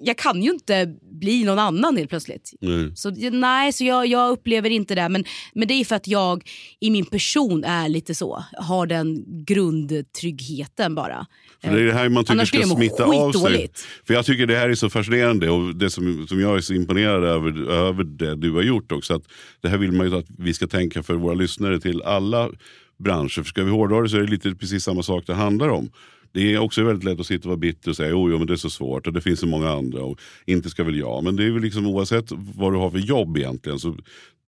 jag kan ju inte bli någon annan helt plötsligt. Nej. Så nej, så jag, jag upplever inte det. Men, men det är för att jag i min person är lite så. Har den grundtryggheten bara. För det är det här man tycker Annars ska smitta av sig. För jag tycker det här är så fascinerande och det som, som jag är så imponerad över, över det du har gjort också. Att det här vill man ju att vi ska tänka för våra lyssnare till alla branscher. För ska vi hårdra det så är det lite precis samma sak det handlar om. Det är också väldigt lätt att sitta och vara bitter och säga jo, jo men det är så svårt och det finns så många andra och inte ska väl jag. Men det är väl liksom oavsett vad du har för jobb egentligen så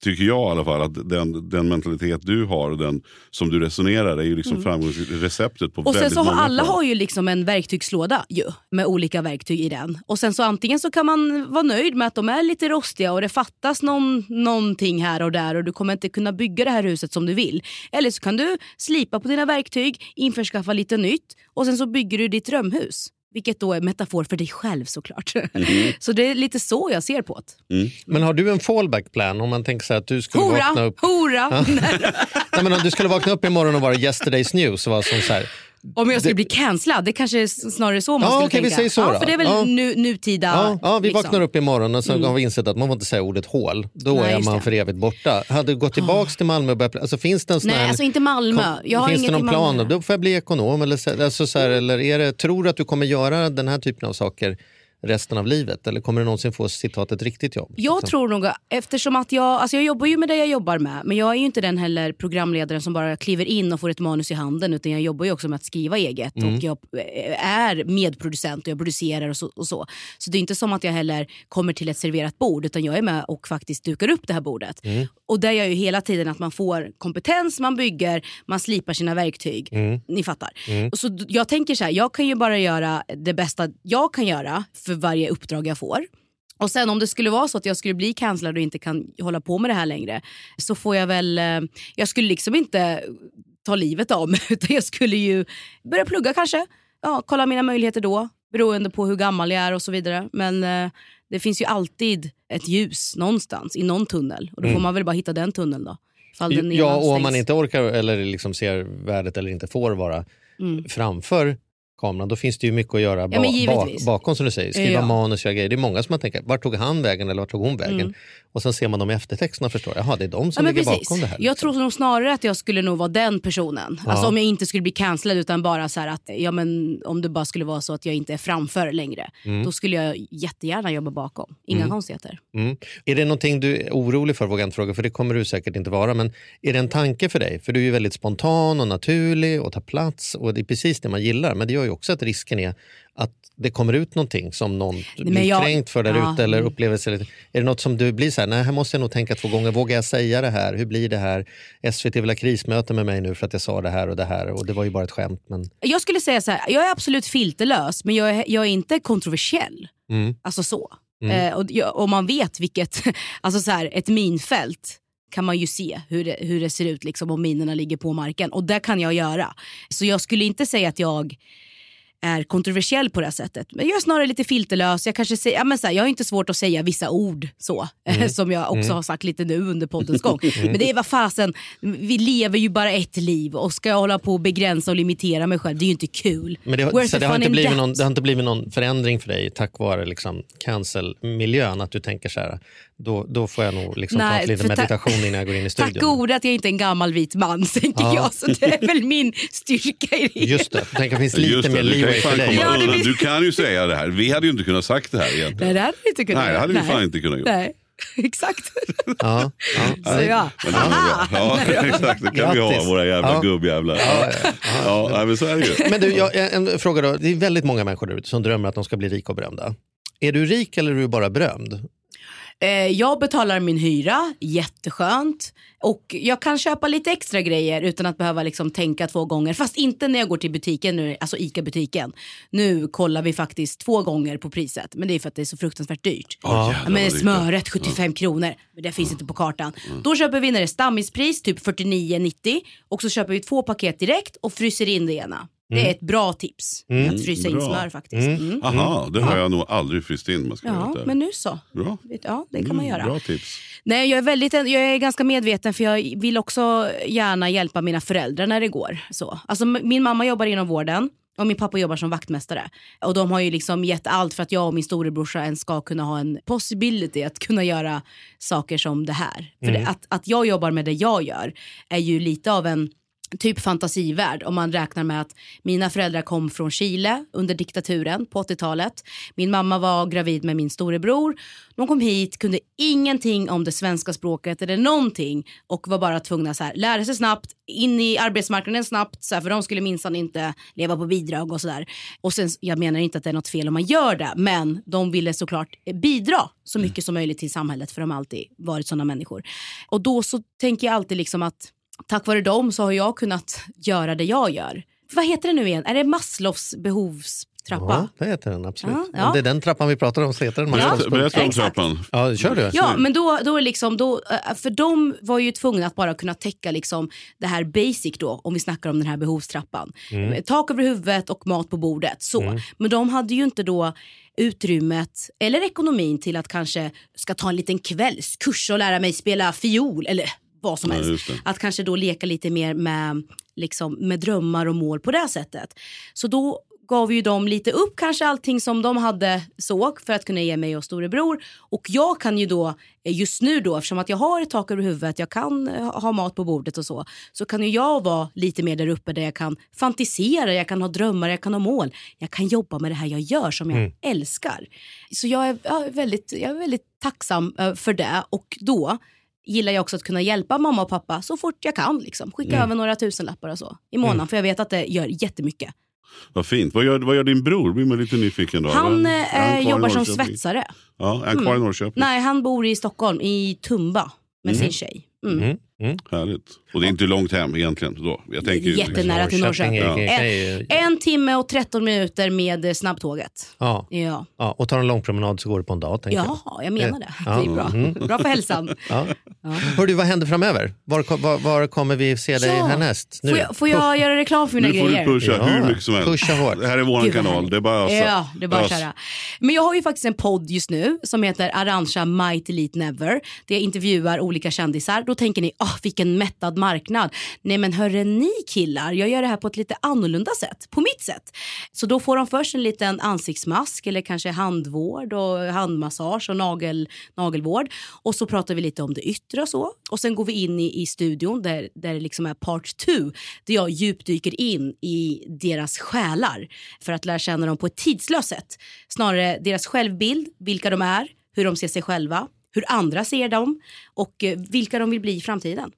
tycker jag i alla fall att den, den mentalitet du har och den som du resonerar är ju liksom framgångsreceptet på Mm. Och sen så många alla plan. har ju liksom en verktygslåda ju, med olika verktyg i den. Och sen så antingen så kan man vara nöjd med att de är lite rostiga och det fattas någon, någonting här och där och du kommer inte kunna bygga det här huset som du vill. Eller så kan du slipa på dina verktyg, införskaffa lite nytt och sen så bygger du ditt drömhus. Vilket då är metafor för dig själv såklart. Mhm. *laughs* så det är lite så jag ser på det. Men har du en fallback plan om man tänker så att du skulle vakna Hora, upp... hora! *laughs* Nej, men om du skulle vakna upp imorgon och vara yesterday's news och vara som så här, Om jag skulle bli cancellad, det kanske är snarare så man Ja, skulle vi tänka. säger så ja, för det är väl Ja. nu, nutida. Ja, ja, vi liksom. vaknar upp imorgon och så Mm. har vi insett att man får inte säga ordet hål. Då Nej, är man det. för evigt borta. Hade du gått tillbaka till Malmö och börjat... Alltså, finns det en sån Nej, här... alltså inte Malmö. Jag har finns inget det någon plan? Då får jag bli ekonom. Eller, så, alltså, så här, eller är det, tror du att du kommer göra den här typen av saker resten av livet? Eller kommer du någonsin få citat ett riktigt jobb? Jag Liksom? tror nog, eftersom att jag, alltså jag jobbar ju med det jag jobbar med, men jag är ju inte den heller programledaren som bara kliver in och får ett manus i handen, utan jag jobbar ju också med att skriva eget Mm. och jag eh, är medproducent och jag producerar och så, och så. Så det är inte som att jag heller kommer till ett serverat bord, utan jag är med och faktiskt dukar upp det här bordet. Mm. Och där gör jag ju hela tiden att man får kompetens, man bygger, man slipar sina verktyg. Mm. Ni fattar. Och så jag tänker så här, jag kan ju bara göra det bästa jag kan göra för varje uppdrag jag får. Och sen om det skulle vara så att jag skulle bli cancellad och inte kan hålla på med det här längre så får jag väl, eh, jag skulle liksom inte ta livet av mig *laughs* utan jag skulle ju börja plugga kanske. Ja, kolla mina möjligheter då beroende på hur gammal jag är och så vidare. Men eh, det finns ju alltid ett ljus någonstans i någon tunnel och då får man väl bara hitta den tunneln då. Mm. Ja, och om man inte orkar eller liksom ser värdet eller inte får vara framför kameran, då finns det ju mycket att göra ba- Mm. men ba- bakom som du säger. Skriva Ja. manus, göra grejer. Det är många som man tänker, vart tog han vägen eller vart tog hon vägen? Mm. Och sen ser man dem i eftertexterna och förstår, jaha det är de som Ja, ligger precis. bakom det här. Jag tror nog snarare att jag skulle nog vara den personen. Alltså om jag inte skulle bli cancelled utan bara så här att ja, men om det bara skulle vara så att jag inte är framför längre. Då skulle jag jättegärna jobba bakom. Inga konstigheter. Mm. Är det någonting du är orolig för, vågar jag inte fråga, för det kommer du säkert inte vara, men är det en tanke för dig? För du är ju väldigt spontan och naturlig och tar plats och det är precis det man gillar, men det gör ju också att risken är att det kommer ut någonting som någon blir jag- kränkt för där ja. ute eller upplevelser. Är det något som du blir så här, nej här måste jag nog tänka två gånger, vågar jag säga det här? Hur blir det här? SVT vill ha krismöte med mig nu för att jag sa det här och det här och det var ju bara ett skämt. Men... Jag skulle säga så här, jag är absolut filterlös men jag är, jag är inte kontroversiell. Mm. Alltså så. Eh, och, och man vet vilket, *laughs* alltså så här, ett minfält kan man ju se hur det, hur det ser ut liksom, om minerna ligger på marken. Och det kan jag göra. Så jag skulle inte säga att jag är kontroversiell på det här sättet. Men jag är snarare lite filterlös. Jag, kanske säger, ja, men så här, jag har inte svårt att säga vissa ord så, som jag också har sagt lite nu under poddens gång. *laughs* Men det är vad fasen, vi lever ju bara ett liv och ska jag hålla på och begränsa och limitera mig själv, det är ju inte kul. Men det, har- så det, har inte in blivit någon, det har inte blivit någon förändring för dig tack vare liksom cancel-miljön? Att du tänker så här, då, då får jag nog liksom ta Nej, ta- meditation innan jag går in i Tack studion. gode att jag inte är en gammal vit man, *laughs* tänker Ja. jag. Så det är väl min styrka i det. Just det, tänk att det finns lite Just det, mer du, kan leeway ju för dig. Ja, det du kan ju säga det här. Vi hade ju inte kunnat sagt det här egentligen. Nej, det hade vi inte kunnat Nej, det hade vi göra. fan inte kunnat gjort. Nej, *laughs* exakt. Ja, ja. Så ja. Men bra. *laughs* Ja, exakt. Det kan vi ha, Grattis. våra jävla Ja. gubbjävlar. Ja, ja, nej, men så är det ju. Men du, jag, en fråga då. Det är väldigt många människor där ute som drömmer att de ska bli rika och berömda. Är du rik eller är du bara berömd? Eh, jag betalar min hyra, jätteskönt. Och jag kan köpa lite extra grejer utan att behöva liksom tänka två gånger. Fast inte när jag går till butiken nu, alltså ICA-butiken. Nu kollar vi faktiskt två gånger på priset. Men det är för att det är så fruktansvärt dyrt. Åh, jävlar men smöret 75 kronor, men det finns inte på kartan. Då köper vi när det är stammispris, typ 49,90. Och så köper vi två paket direkt och fryser in det ena. Det är ett bra tips. Att frysa in Bra. smör faktiskt. Mm. Aha, det har jag nog aldrig fryst in. jag ska Ja, men nu så. Bra. Ja, det kan man göra. Bra tips. Nej, jag är, väldigt, jag är ganska medveten för jag vill också gärna hjälpa mina föräldrar när det går. Så. Alltså, min mamma jobbar inom vården och min pappa jobbar som vaktmästare. Och de har ju liksom gett allt för att jag och min storebrorsa ens ska kunna ha en possibility att kunna göra saker som det här. För det, att, att jag jobbar med det jag gör är ju lite av en typ fantasivärld om man räknar med att mina föräldrar kom från Chile under diktaturen på 80-talet. Min mamma var gravid med min storebror. De kom hit, kunde ingenting om det svenska språket eller någonting och var bara tvungna att lära sig snabbt, in i arbetsmarknaden snabbt, så här, för de skulle minsann inte leva på bidrag och sådär. Och sen, jag menar inte att det är något fel om man gör det, men de ville såklart bidra så mycket som möjligt till samhället för de har alltid varit sådana människor. Och då så tänker jag alltid liksom att tack vare dem så har jag kunnat göra det jag gör. Vad heter det nu igen? Är det Maslows behovstrappa? Ja, det heter den absolut. Ja, ja. Om det är den trappan vi pratar om så heter den Maslows Berätta, om trappan. Ja, kör du. Ja, men då, då är liksom, då, eh, för de var ju tvungna att bara kunna täcka liksom det här basic då, om vi snackar om den här behovstrappan. Tak över huvudet och mat på bordet. Så. Men de hade ju inte då utrymmet eller ekonomin till att kanske ska ta en liten kvällskurs och lära mig spela fiol eller vad som Ja, helst. Att kanske då leka lite mer med, liksom, med drömmar och mål på det sättet. Så då gav ju de lite upp kanske allting som de hade såg för att kunna ge mig och storebror. Och jag kan ju då just nu då eftersom att jag har ett tak över huvudet, jag kan eh, ha mat på bordet och så. Så kan ju jag vara lite mer där uppe där jag kan fantisera, jag kan ha drömmar, jag kan ha mål. Jag kan jobba med det här jag gör som jag älskar. Så jag är, jag är, väldigt, jag är väldigt tacksam eh, för det och då gillar jag också att kunna hjälpa mamma och pappa så fort jag kan. Liksom. Skicka över några tusenlappar och så i månaden för jag vet att det gör jättemycket. Vad fint. Vad gör, vad gör din bror? blir man lite nyfiken då. Han eh, han jobbar som svetsare. Ja, är han kvar i Norrköping? Nej, han bor i Stockholm, i Tumba med sin tjej. Mm. Härligt. Och det är inte långt hem egentligen då? Jag tänker Jättenära till Norrköping. Ja. är- En timme och 13 minuter med eh, snabbtåget. Ja. Ja. Ja, och tar en lång promenad så går det på en dag. tänker jag. Ja, jag menar det. Ja. Det är bra. Bra för hälsan. *laughs* Ja. Hör du, vad händer framöver? Var, var, var kommer vi se dig Ja. härnäst? Nu? Får jag, får jag göra reklam för mina Nu får grejer? du pusha Ja, hur mycket som helst. pusha hårt. Det här är vår Gud, kanal. Det är bara att ösa. Ja, det är bara köra. Men jag har ju faktiskt en podd just nu som heter Arantxa Might Elite Never. Där jag intervjuar olika kändisar. Då tänker ni, oh, vilken mättad marknad. Nej men hörre ni killar, jag gör det här på ett lite annorlunda sätt. På mitt sätt. Så då får de först en liten ansiktsmask eller kanske handvård och handmassage och nagel, nagelvård. Och så pratar vi lite om det yttre och så. Och sen går vi in i, i studion där, där det liksom är part two. Där jag djupdyker in i deras själar för att lära känna dem på ett tidslöst sätt. Snarare deras självbild, vilka de är, hur de ser sig själva, hur andra ser dem och eh, vilka de vill bli i framtiden.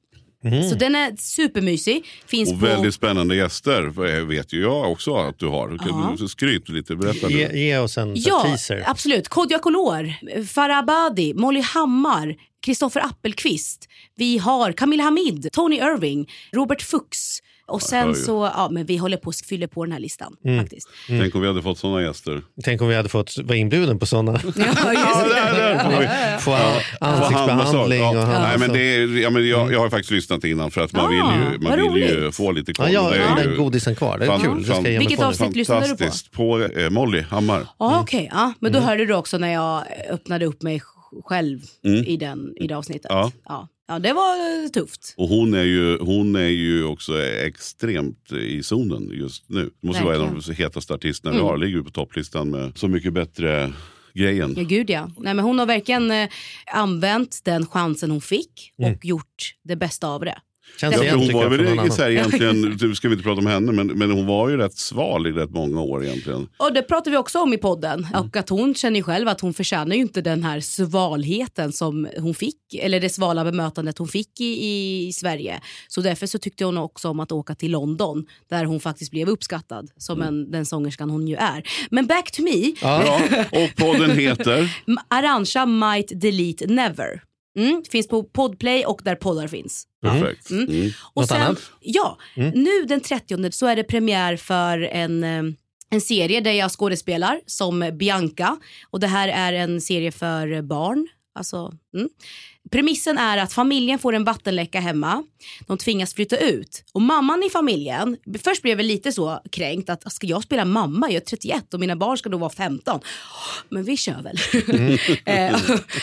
Så den är supermysig. Finns Och på... väldigt spännande gäster eh, vet ju jag också att du har. Kan du skryt lite, berätta Ge, ge oss en Ja, teaser. absolut. Kodjo Akolor, Farah Abadi, Molly Hammar, Kristoffer Appelqvist. Vi har Camilla Hamid, Tony Irving, Robert Fuchs. Och sen så, ja men vi håller på att fylla på den här listan Mm. faktiskt. Tänk om vi hade fått sådana gäster. Tänk om vi hade fått vara inbjuden på sådana. *laughs* Ja, just. *laughs* Få Ja, ansiktsbehandling och. Nej, men så. det är, ja, men jag, jag har faktiskt lyssnat innan för att man Ah, vill ju, man vill ju få lite koll. Ja, jag har den godisen kvar. Det är fan- kul. Fan- Vilket avsnitt lyssnade du på? Fantastiskt. På eh, Molly Hammar. Ja, okej. ja. Men Mm. då hörde du också när jag öppnade upp mig själv i, den, i det avsnittet. Ja. Ja. Ja, det var eh, tufft. Och hon är, ju, hon är ju också extremt i zonen just nu. Det måste vara en av de hetaste artisterna vi har. Ligger på topplistan med Så mycket bättre grejen. Ja, gud ja. Nej, men hon har verkligen eh, använt den chansen hon fick och Mm. gjort det bästa av det. Känns Ja, hon var väl så här *laughs* egentligen, nu ska vi inte prata om henne, men, men hon var ju rätt sval i rätt många år egentligen. Och det pratar vi också om i podden. Mm. Och att hon känner ju själv att hon förtjänar ju inte den här svalheten som hon fick. Eller det svala bemötandet hon fick i, i Sverige. Så därför så tyckte hon också om att åka till London. Där hon faktiskt blev uppskattad som Mm. en, den sångerskan hon ju är. Men back to me. Ja, *laughs* och podden heter? Arantxa Might Delete Never. Mm, finns på Podplay och där poddar finns. Perfekt. Mm. Och Något sen, annat? Ja, nu den 30 så är det premiär för en, eh, en serie där jag skådespelar som Bianca. Och det här är en serie för barn. Alltså, mm. Premissen är att familjen får en vattenläcka hemma. De tvingas flytta ut. Och mamman i familjen, först blev jag lite så kränkt att ska jag spela mamma? Jag är 31 och mina barn ska då vara 15. Men vi kör väl. *laughs* Eh,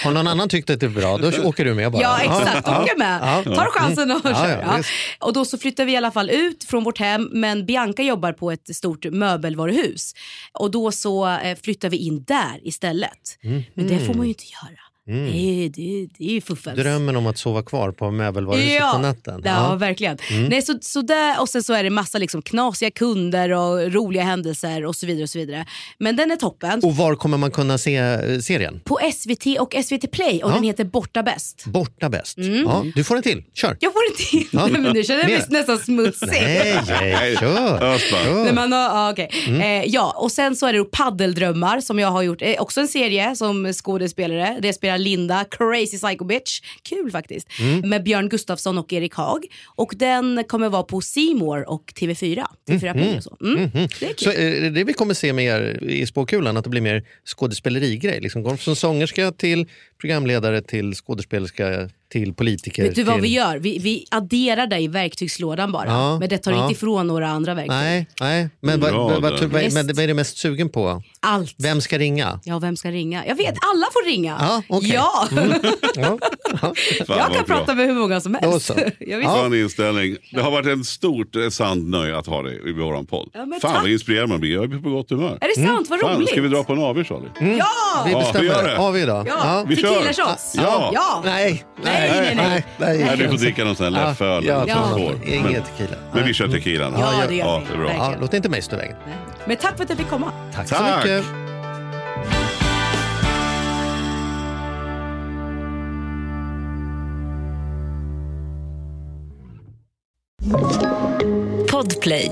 Har någon annan tyckt att det är bra, då åker du med bara. Ja exakt, Ja, åker med. ja, Tar chansen och kör. ja. Och då så flyttar vi i alla fall ut från vårt hem men Bianca jobbar på ett stort möbelvaruhus. Och då så eh, flyttar vi in där istället. Men det får man ju inte göra. Det, är, det, är, det är ju fuffens. Drömmen om att sova kvar på möbelvaruhuset på natten. Ja, verkligen. Nej, så, så där, och sen så är det massa liksom knasiga kunder och roliga händelser och så vidare. Och så vidare. Men den är toppen. Och var kommer man kunna se eh, serien? På SVT och SVT Play och Ja. den heter Borta bäst. Borta bäst. Mm. Ja, du får en till, kör. Jag får en till. Ja. Nej, *laughs* men nu känner jag mig nästan smutsig. Nej, nej, kör. *laughs* Kör. Nej, ja, okej. Mm. eh, ja, och sen så är det Paddeldrömmar som jag har gjort. Eh, också en serie som skådespelare. Det spelar Linda, crazy psycho bitch. Kul faktiskt. Mm. Med Björn Gustafsson och Erik Haag. Och den kommer vara på More och TV4. TV4 Play och så. Mm. Det är kul. Så är det det vi kommer se mer i spåkulan, att det blir mer skådespelerigrej? Liksom går från sångerska till programledare till skådespelerska till politiker. Vet du vad till... vi gör? Vi, vi adderar det i verktygslådan bara. Ja, Men det tar ja. inte ifrån några andra verktyg. Nej, nej. men vad, vad, vad, men vad är du mest sugen på? Allt. Vem ska ringa? Ja, vem ska ringa? Jag vet, alla får ringa. Ja. Mm. Ja, Ja. *laughs* Fan, jag kan bra. prata med hur många som helst. *laughs* Jag. Ja. Skön inställning. Det har varit ett stort eh, sant nöje att ha dig i vår podd. Ja, men Fan tack. vad inspirerad man blir. Jag är på gott humör. Är det sant? Vad Fan, roligt. ska vi dra på en AW Charlie? Ja! Vi Ja, vi bestämmer. gör det. Har vi idag? Ja, Vi kör. tequila shots. Ja. ja. Nej, Nej, nej, nej. nej, du får dricka någon sån här läfföl. Ja, ja, Men, tequila. men vi kör tequilan. Ja, det gör ja, vi. det är bra. Låt inte mig stå i vägen. Men tack för att jag fick komma. Tack, så mycket. Podplay.